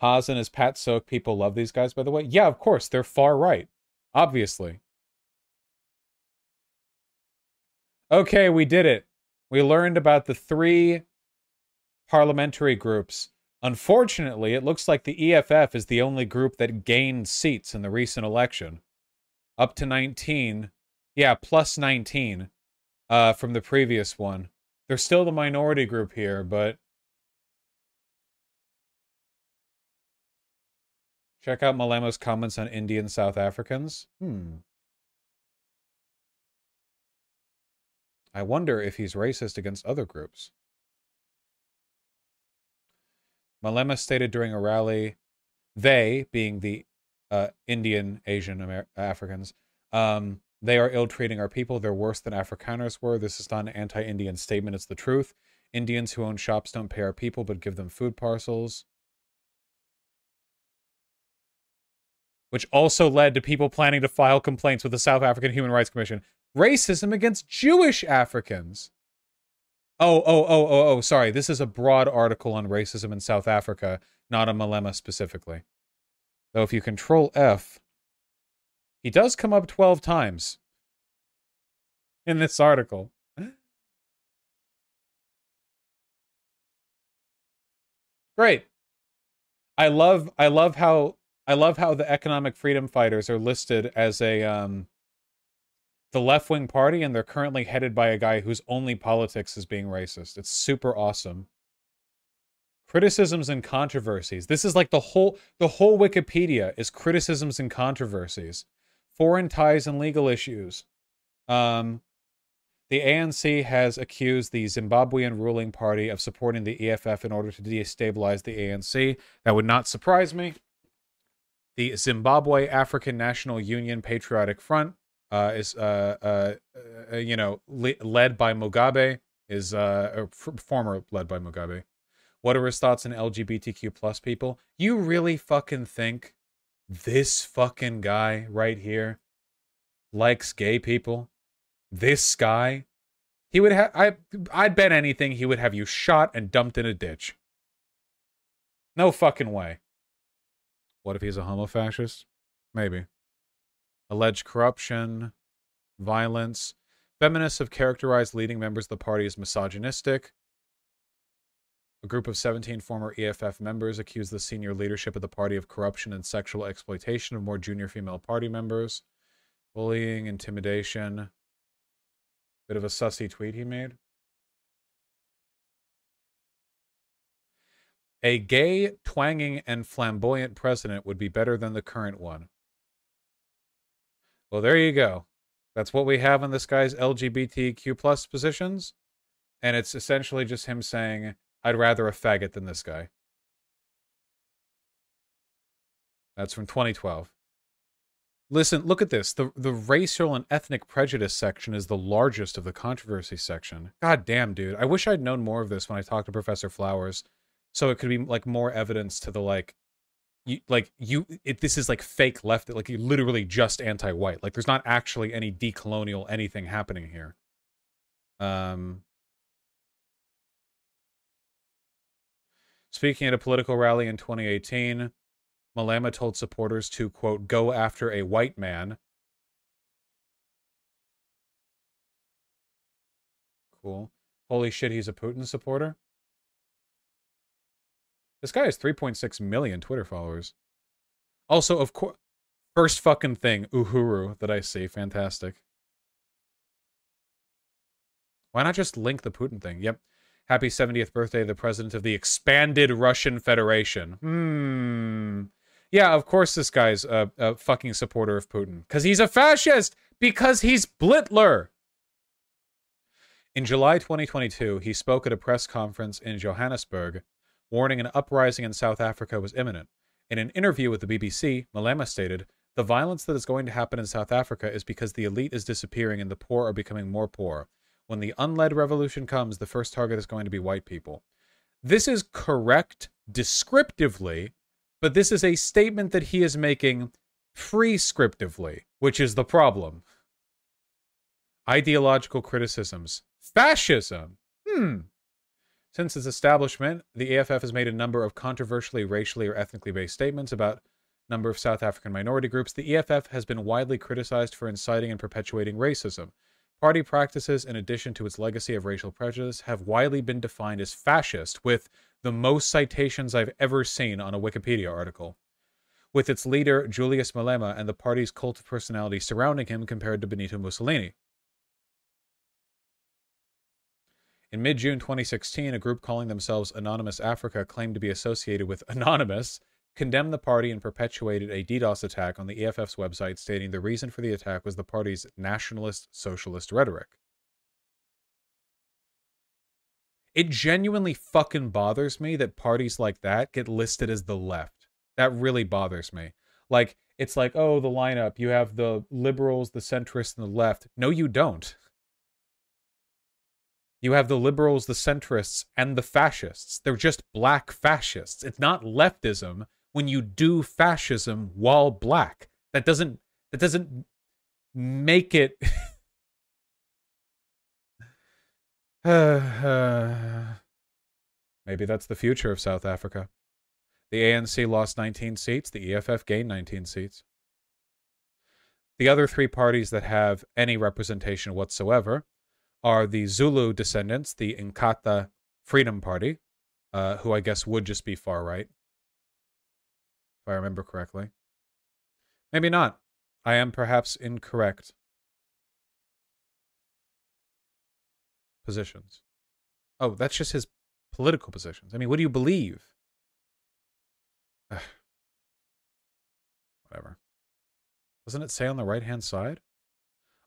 Haz and his PatSoc people love these guys, by the way. Yeah, of course. They're far right. Obviously. Okay, we did it. We learned about the three parliamentary groups Unfortunately, it looks like the EFF is the only group that gained seats in the recent election. Up to 19. Yeah, plus 19 uh, from the previous one. They're still the minority group here, but. Check out Malema's comments on Indian South Africans. Hmm. I wonder if he's racist against other groups. Malema stated during a rally, they, being the uh, Indian Asian Amer- Africans, um, they are ill treating our people. They're worse than Afrikaners were. This is not an anti Indian statement, it's the truth. Indians who own shops don't pay our people but give them food parcels. Which also led to people planning to file complaints with the South African Human Rights Commission. Racism against Jewish Africans. Oh, oh, oh, oh, oh, sorry. This is a broad article on racism in South Africa, not a Malema specifically. Though if you control F, he does come up 12 times in this article. Great. I love I love how I love how the economic freedom fighters are listed as a um the left wing party, and they're currently headed by a guy whose only politics is being racist. It's super awesome. Criticisms and controversies. This is like the whole the whole Wikipedia is criticisms and controversies, foreign ties and legal issues. Um, The ANC has accused the Zimbabwean ruling party of supporting the EFF in order to destabilize the ANC. That would not surprise me. The Zimbabwe African National Union Patriotic Front uh, is, uh, uh, uh you know, le- led by Mugabe, is uh, former led by Mugabe. What are his thoughts on LGBTQ plus people? You really fucking think this fucking guy right here likes gay people? This guy? He would have I I'd bet anything he would have you shot and dumped in a ditch. No fucking way. What if he's a homo fascist? Maybe. Alleged corruption, violence. Feminists have characterized leading members of the party as misogynistic. A group of 17 former EFF members accused the senior leadership of the party of corruption and sexual exploitation of more junior female party members. Bullying, intimidation. Bit of a sussy tweet he made. A gay, twanging, and flamboyant president would be better than the current one. Well, there you go. That's what we have in this guy's LGBTQ plus positions. And it's essentially just him saying, I'd rather a faggot than this guy. That's from 2012. Listen, look at this. The the racial and ethnic prejudice section is the largest of the controversy section. God damn, dude. I wish I'd known more of this when I talked to Professor Flowers. So it could be like more evidence to the like you like you this is like fake left like you literally just anti-white. Like there's not actually any decolonial anything happening here. Um Speaking at a political rally in 2018, Malema told supporters to, quote, go after a white man. Cool. Holy shit, he's a Putin supporter? This guy has 3.6 million Twitter followers. Also, of course, first fucking thing, Uhuru, that I see. Fantastic. Why not just link the Putin thing? Yep. Happy 70th birthday, the president of the expanded Russian Federation. Hmm. Yeah, of course this guy's a, a fucking supporter of Putin. Because he's a fascist! Because he's Blitler! In July 2022, he spoke at a press conference in Johannesburg, warning an uprising in South Africa was imminent. In an interview with the BBC, Malema stated, The violence that is going to happen in South Africa is because the elite is disappearing and the poor are becoming more poor. When the unled revolution comes, the first target is going to be white people. This is correct descriptively, but this is a statement that he is making prescriptively, which is the problem. Ideological criticisms. Fascism. Hmm. Since its establishment, the EFF has made a number of controversially racially or ethnically based statements about a number of South African minority groups. The EFF has been widely criticized for inciting and perpetuating racism. Party practices, in addition to its legacy of racial prejudice, have widely been defined as fascist, with the most citations I've ever seen on a Wikipedia article. With its leader, Julius Malema, and the party's cult of personality surrounding him compared to Benito Mussolini. In mid June 2016, a group calling themselves Anonymous Africa claimed to be associated with Anonymous condemned the party and perpetuated a DDoS attack on the EFF's website, stating the reason for the attack was the party's nationalist socialist rhetoric. It genuinely fucking bothers me that parties like that get listed as the left. That really bothers me. Like, it's like, oh, the lineup, you have the liberals, the centrists, and the left. No, you don't. *laughs* You have the liberals, the centrists, and the fascists. They're just black fascists. It's not leftism when you do fascism while black. That doesn't that doesn't make it *laughs* *sighs* Maybe that's the future of South Africa. The ANC lost 19 seats, the EFF gained 19 seats. The other three parties that have any representation whatsoever are the Zulu descendants, the Inkatha Freedom Party, uh, who I guess would just be far right, if I remember correctly. Maybe not. I am perhaps incorrect. Positions. Oh, that's just his political positions. I mean, what do you believe? *sighs* Whatever. Doesn't it say on the right hand side?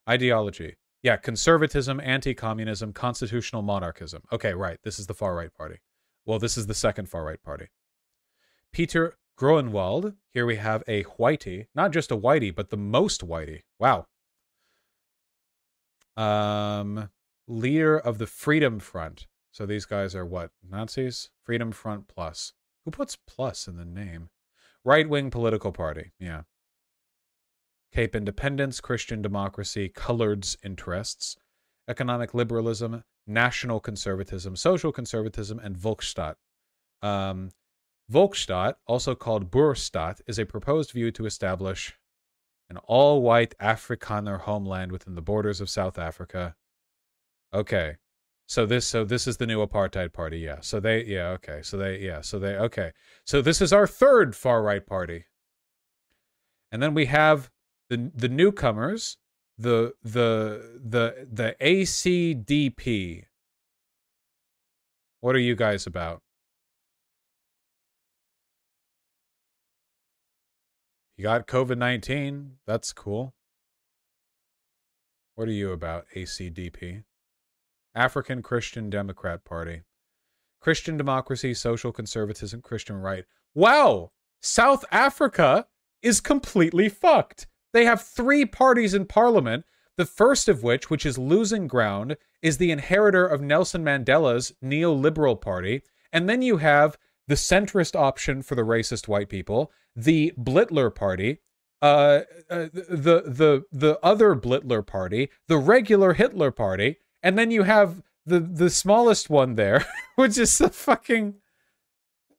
Ideology. Yeah, conservatism, anti-communism, constitutional monarchism. Okay, right. This is the far right party. Well, this is the second far right party. Pieter Groenewald. Here we have a whitey, not just a whitey, but the most whitey. Wow. Um, leader of the Freedom Front. So these guys are what? Nazis? Freedom Front Plus. Who puts plus in the name? Right wing political party. Yeah. Cape Independence, Christian democracy, coloreds interests, economic liberalism, national conservatism, social conservatism, and Volksstaat. Um, also called Boerstaat, is a proposed view to establish an all-white Afrikaner homeland within the borders of South Africa. Okay. So this so this is the new apartheid party, yeah. So they yeah, okay. So they yeah, so they okay. So this is our third far right party. And then we have the the newcomers, the the the the ACDP. What are you guys about? You got COVID 19. That's cool. What are you about, ACDP? African Christian Democrat Party. Christian democracy, social conservatism, Christian right. Wow! South Africa is completely fucked. They have three parties in parliament, the first of which, which is losing ground, is the inheritor of Nelson Mandela's neoliberal party. And then you have the centrist option for the racist white people, the Blitler party, uh, uh, the the the other Blitler party, the regular Hitler party, and then you have the the smallest one there, *laughs* which is the fucking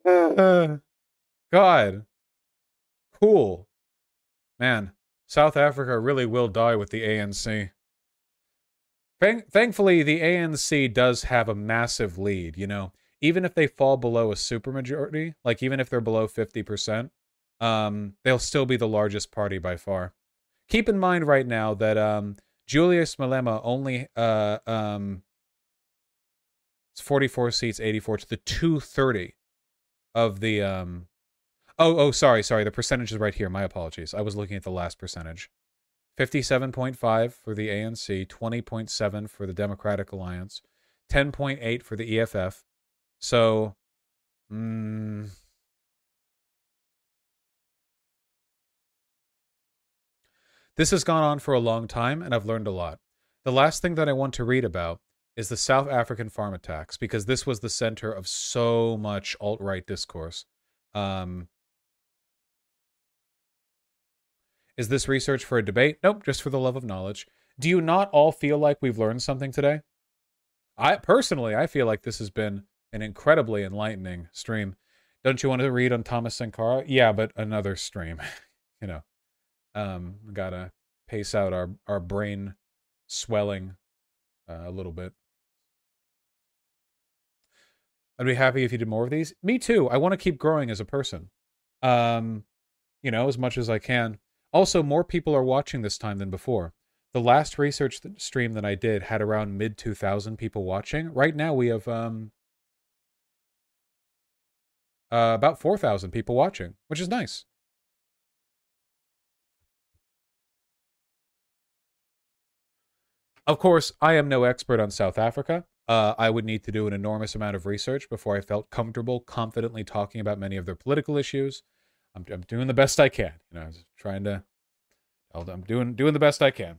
uh, *sighs* God. Cool, man. South Africa really will die with the ANC. Thank- thankfully, the ANC does have a massive lead. You know, even if they fall below a supermajority, like even if they're below fifty percent, um, they'll still be the largest party by far. Keep in mind right now that um, Julius Malema only uh, um, it's 44 seats, 84 to the 230 of the um, Oh, oh, sorry, sorry. The percentage is right here. My apologies. I was looking at the last percentage. 57.5 for the ANC, 20.7 for the Democratic Alliance, 10.8 for the EFF. So, mm, this has gone on for a long time, and I've learned a lot. The last thing that I want to read about is the South African farm attacks, because this was the center of so much alt right discourse. Um, Is this research for a debate? Nope, just for the love of knowledge. Do you not all feel like we've learned something today? I personally, I feel like this has been an incredibly enlightening stream. Don't you want to read on Thomas Sankara? Yeah, but another stream. *laughs* you know, um, gotta pace out our our brain swelling uh, a little bit. I'd be happy if you did more of these. Me too. I want to keep growing as a person. Um, you know, as much as I can. Also, more people are watching this time than before. The last research stream that I did had around mid 2000 people watching. Right now we have um uh, about 4,000 people watching, which is nice. Of course, I am no expert on South Africa. Uh, I would need to do an enormous amount of research before I felt comfortable confidently talking about many of their political issues. I'm, I'm doing the best I can. You know, I'm trying to. I'm doing doing the best I can.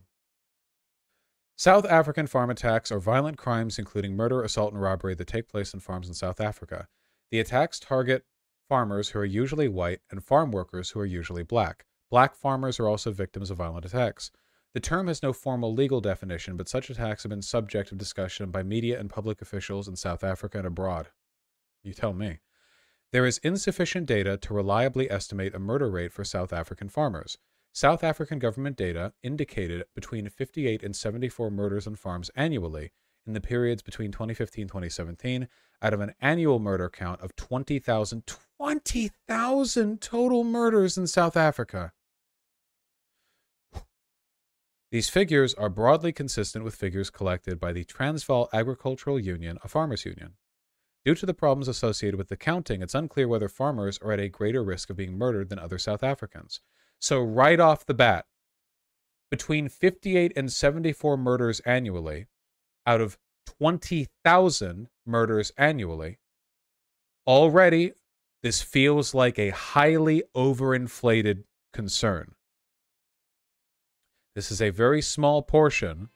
South African farm attacks are violent crimes including murder, assault, and robbery that take place on farms in South Africa. The attacks target farmers who are usually white and farm workers who are usually black. Black farmers are also victims of violent attacks. The term has no formal legal definition, but such attacks have been subject of discussion by media and public officials in South Africa and abroad. You tell me. There is insufficient data to reliably estimate a murder rate for South African farmers. South African government data indicated between 58 and 74 murders on farms annually in the periods between 2015 and 2017 out of an annual murder count of 20,000 20,000 total murders in South Africa. These figures are broadly consistent with figures collected by the Transvaal Agricultural Union, a farmers union. Due to the problems associated with the counting, it's unclear whether farmers are at a greater risk of being murdered than other South Africans. So, right off the bat, between 58 and 74 murders annually out of 20,000 murders annually. Already, this feels like a highly overinflated concern. This is a very small portion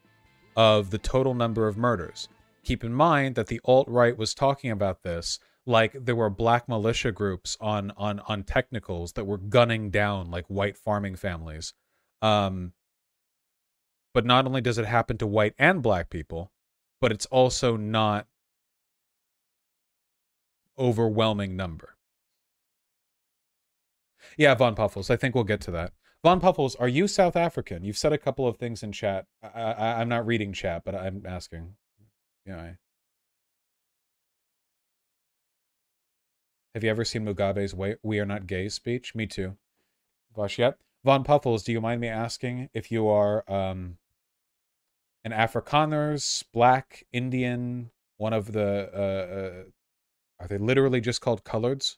of the total number of murders. Keep in mind that the alt right was talking about this like there were black militia groups on on on technicals that were gunning down like white farming families. Um, but not only does it happen to white and black people, but it's also not overwhelming number. Yeah, Von Puffles. I think we'll get to that. Von Puffles, are you South African? You've said a couple of things in chat. I, am not reading chat, but I'm asking. Yeah. Have you ever seen Mugabe's "We Are Not Gay" speech? Me too. Gosh, yep. Von Puffles, do you mind me asking if you are um, an Afrikaners, Black, Indian, one of the uh, uh, are they literally just called coloreds?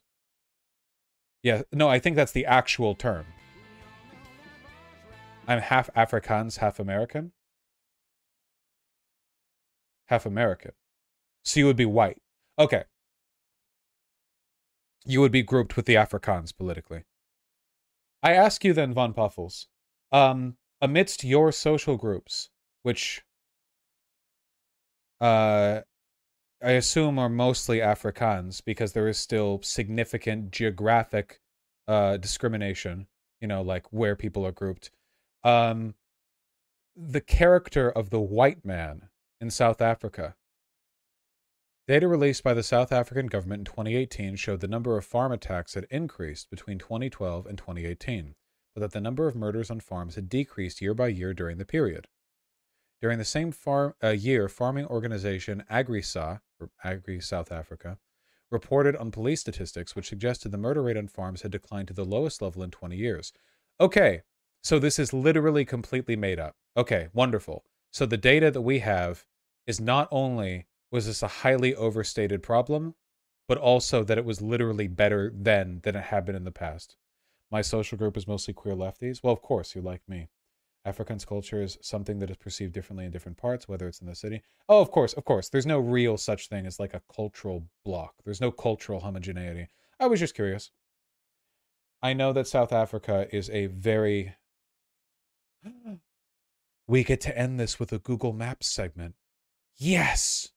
Yeah, no, I think that's the actual term. I'm half Afrikaans, half American. Half American. So you would be white. Okay. You would be grouped with the Afrikaans politically. I ask you then, Von Puffles, um, amidst your social groups, which uh, I assume are mostly Afrikaans because there is still significant geographic uh, discrimination, you know, like where people are grouped. Um, the character of the white man in South Africa. Data released by the South African government in 2018 showed the number of farm attacks had increased between 2012 and 2018, but that the number of murders on farms had decreased year by year during the period. During the same farm, uh, year, farming organization AgriSA, or Agri South Africa, reported on police statistics which suggested the murder rate on farms had declined to the lowest level in 20 years. Okay, so this is literally completely made up. Okay, wonderful. So the data that we have is not only was this a highly overstated problem, but also that it was literally better then than it had been in the past. My social group is mostly queer lefties. Well, of course, you like me. Afrikaans culture is something that is perceived differently in different parts, whether it's in the city. Oh, of course, of course. There's no real such thing as like a cultural block. There's no cultural homogeneity. I was just curious. I know that South Africa is a very. *gasps* We get to end this with a Google Maps segment. Yes!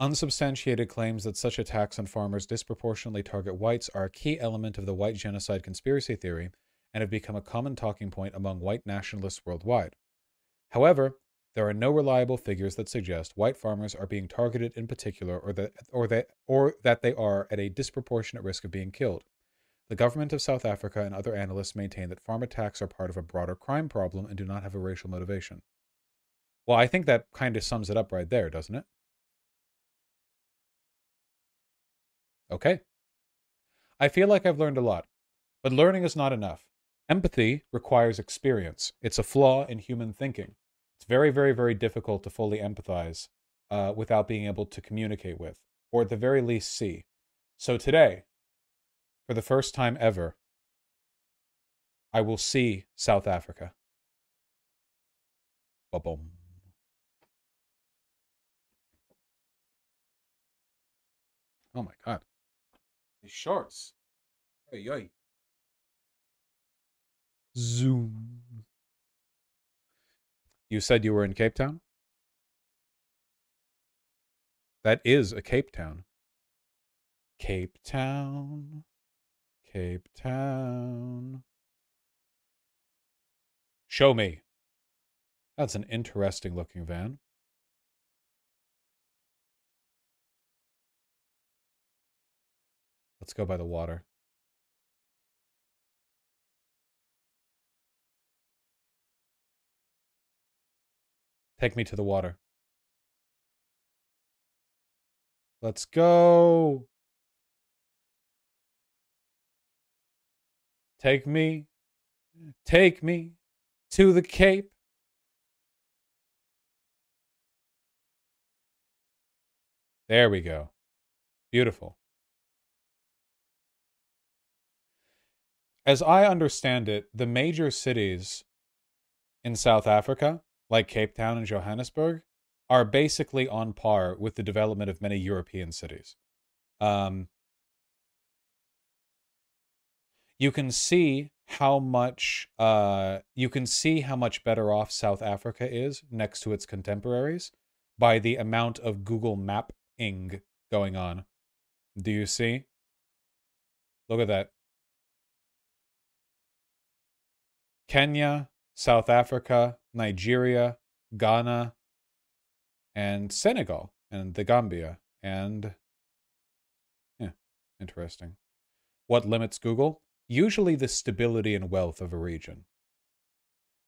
Unsubstantiated claims that such attacks on farmers disproportionately target whites are a key element of the white genocide conspiracy theory and have become a common talking point among white nationalists worldwide. However, there are no reliable figures that suggest white farmers are being targeted in particular or that, or, that, or that they are at a disproportionate risk of being killed. The government of South Africa and other analysts maintain that farm attacks are part of a broader crime problem and do not have a racial motivation. Well, I think that kind of sums it up right there, doesn't it? Okay. I feel like I've learned a lot, but learning is not enough. Empathy requires experience. It's a flaw in human thinking. It's very, very, very difficult to fully empathize uh, without being able to communicate with, or at the very least see. So today, for the first time ever, I will see South Africa. Ba-boom. Oh my God. His shorts. Hey, hey. Zoom. You said you were in Cape Town? That is a Cape Town. Cape Town. Cape Town. Show me. That's an interesting looking van. Let's go by the water. Take me to the water. Let's go. Take me, take me to the Cape. There we go. Beautiful. as I understand it, the major cities in South Africa, like Cape Town and Johannesburg, are basically on par with the development of many European cities. Um, you can see how much uh, you can see how much better off South Africa is next to its contemporaries by the amount of Google mapping going on. Do you see? Look at that. Kenya, South Africa, Nigeria, Ghana, and Senegal, and the Gambia, and yeah, interesting. What limits Google? Usually the stability and wealth of a region.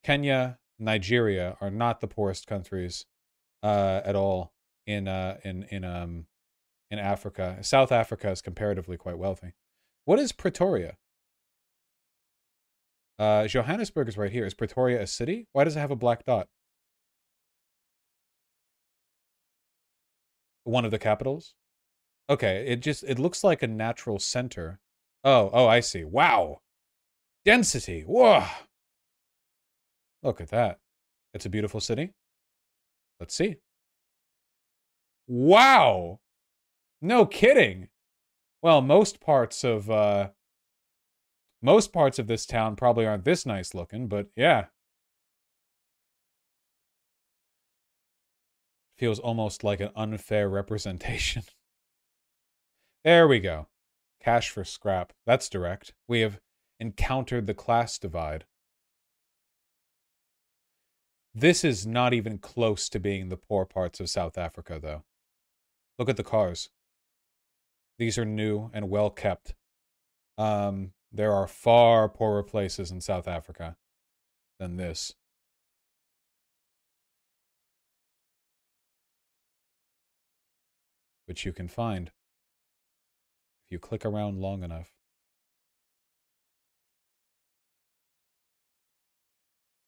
Kenya, Nigeria are not the poorest countries uh, at all in uh, in in um in Africa. South Africa is comparatively quite wealthy. What is Pretoria? Uh, Johannesburg is right here. Is Pretoria a city? Why does it have a black dot? One of the capitals? Okay, it just it looks like a natural center. Oh, oh, I see. Wow. Density. Whoa. Look at that. It's a beautiful city. Let's see. Wow. No kidding. Well, most parts of uh most parts of this town probably aren't this nice looking, but yeah. Feels almost like an unfair representation. *laughs* there we go. Cash for scrap. That's direct. We have encountered the class divide. This is not even close to being the poor parts of South Africa, though. Look at the cars. These are new and well kept. Um, there are far poorer places in South Africa than this. Which you can find if you click around long enough.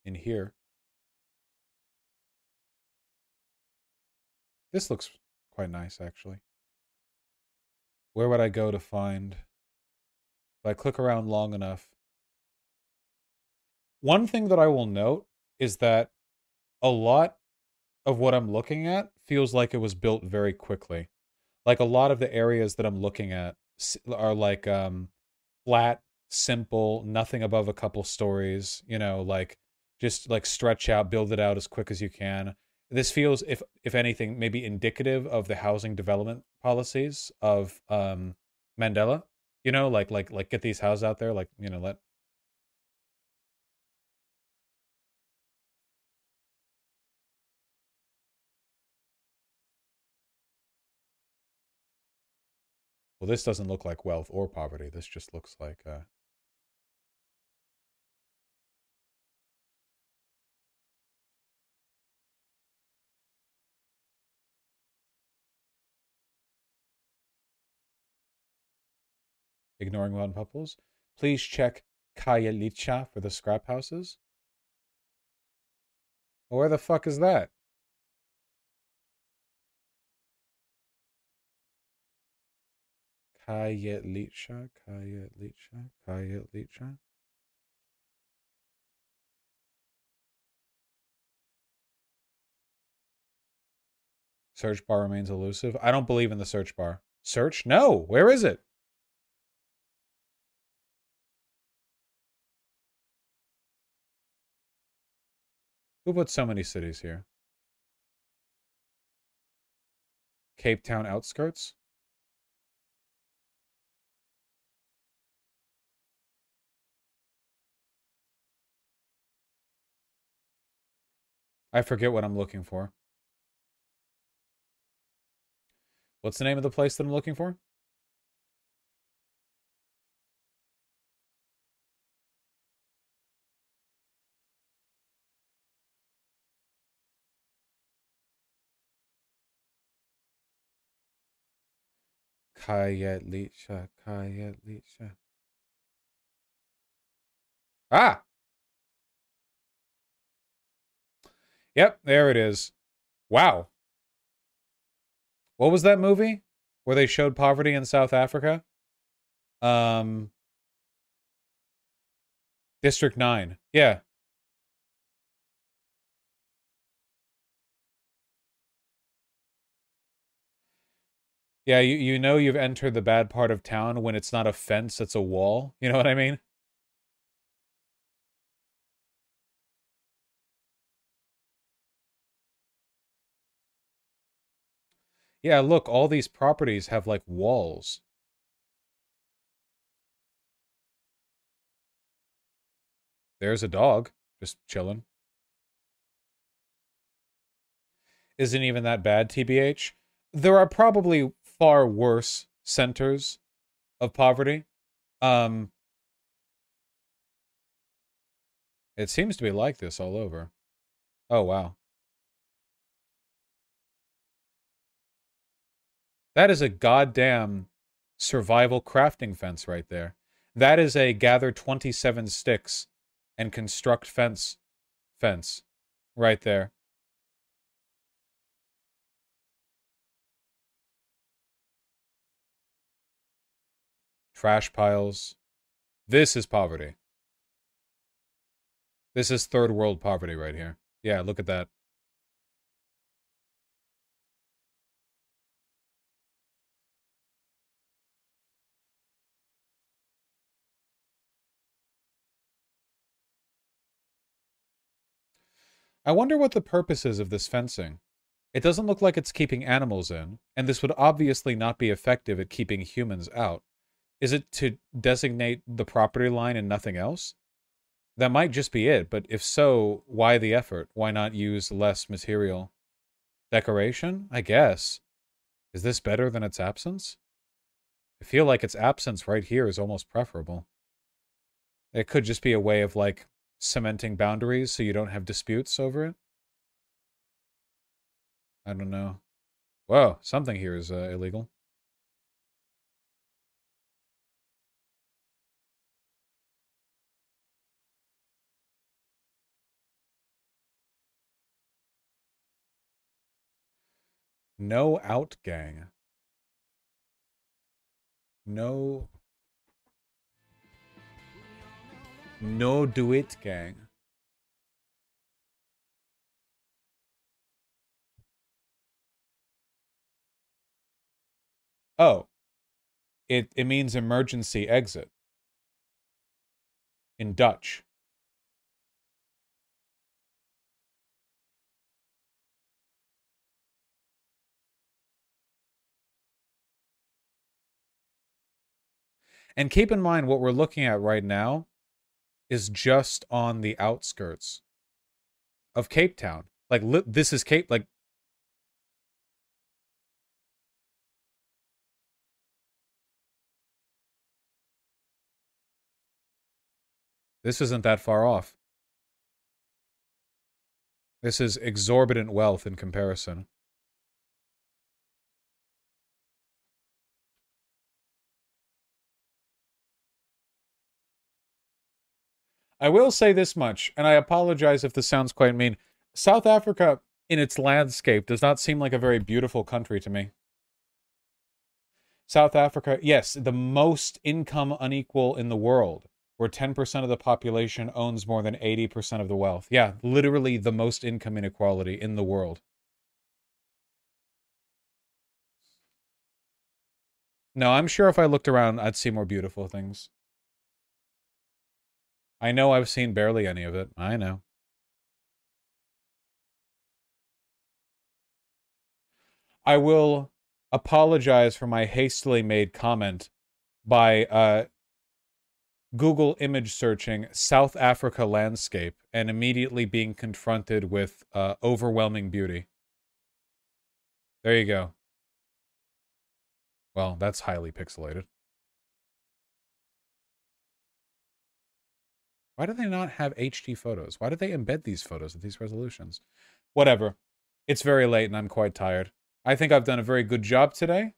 In here. This looks quite nice, actually. Where would I go to find if I click around long enough. One thing that I will note is that a lot of what I'm looking at feels like it was built very quickly. Like a lot of the areas that I'm looking at are like um flat, simple, nothing above a couple stories, you know, like just like stretch out, build it out as quick as you can. This feels if if anything maybe indicative of the housing development policies of um Mandela you know, like like like get these houses out there, like you know, let Well, this doesn't look like wealth or poverty. This just looks like uh ignoring Mountain Pupples. Please check Khayelitsha for the scrap houses. Where the fuck is that? Khayelitsha, Khayelitsha, Khayelitsha. Search bar remains elusive. I don't believe in the search bar. Search? No. Where is it? Who put so many cities here? Cape Town outskirts? I forget what I'm looking for. What's the name of the place that I'm looking for? Khayelitsha, Khayelitsha. Ah! Yep, there it is. Wow. What was that movie where they showed poverty in South Africa? Um District 9. Yeah. Yeah, you, you know you've entered the bad part of town when it's not a fence, it's a wall. You know what I mean? Yeah, look, all these properties have like walls. There's a dog just chilling. Isn't even that bad, TBH. There are probably far worse centers of poverty. Um, it seems to be like this all over. Oh, wow. That is a goddamn survival crafting fence right there. That is a gather 27 sticks and construct fence fence right there. Trash piles. This is poverty. This is third world poverty right here. Yeah, look at that. I wonder what the purpose is of this fencing. It doesn't look like it's keeping animals in, and this would obviously not be effective at keeping humans out. Is it to designate the property line and nothing else? That might just be it, but if so, why the effort? Why not use less material? Decoration? I guess. Is this better than its absence? I feel like its absence right here is almost preferable. It could just be a way of, like, cementing boundaries so you don't have disputes over it? I don't know. Whoa, something here is uh, illegal. No out gang. No No do it, gang. Oh. It it means emergency exit. In Dutch. And keep in mind what we're looking at right now is just on the outskirts of Cape Town. Like li- this is Cape like This isn't that far off. This is exorbitant wealth in comparison. I will say this much, and I apologize if this sounds quite mean. South Africa, in its landscape, does not seem like a very beautiful country to me. South Africa, yes, the most income unequal in the world, where 10% of the population owns more than 80% of the wealth. Yeah, literally the most income inequality in the world. No, I'm sure if I looked around, I'd see more beautiful things. I know I've seen barely any of it. I know. I will apologize for my hastily made comment by uh, Google image searching South Africa landscape and immediately being confronted with uh, overwhelming beauty. There you go. Well, that's highly pixelated. Why do they not have HD photos? Why do they embed these photos at these resolutions? Whatever. It's very late and I'm quite tired. I think I've done a very good job today.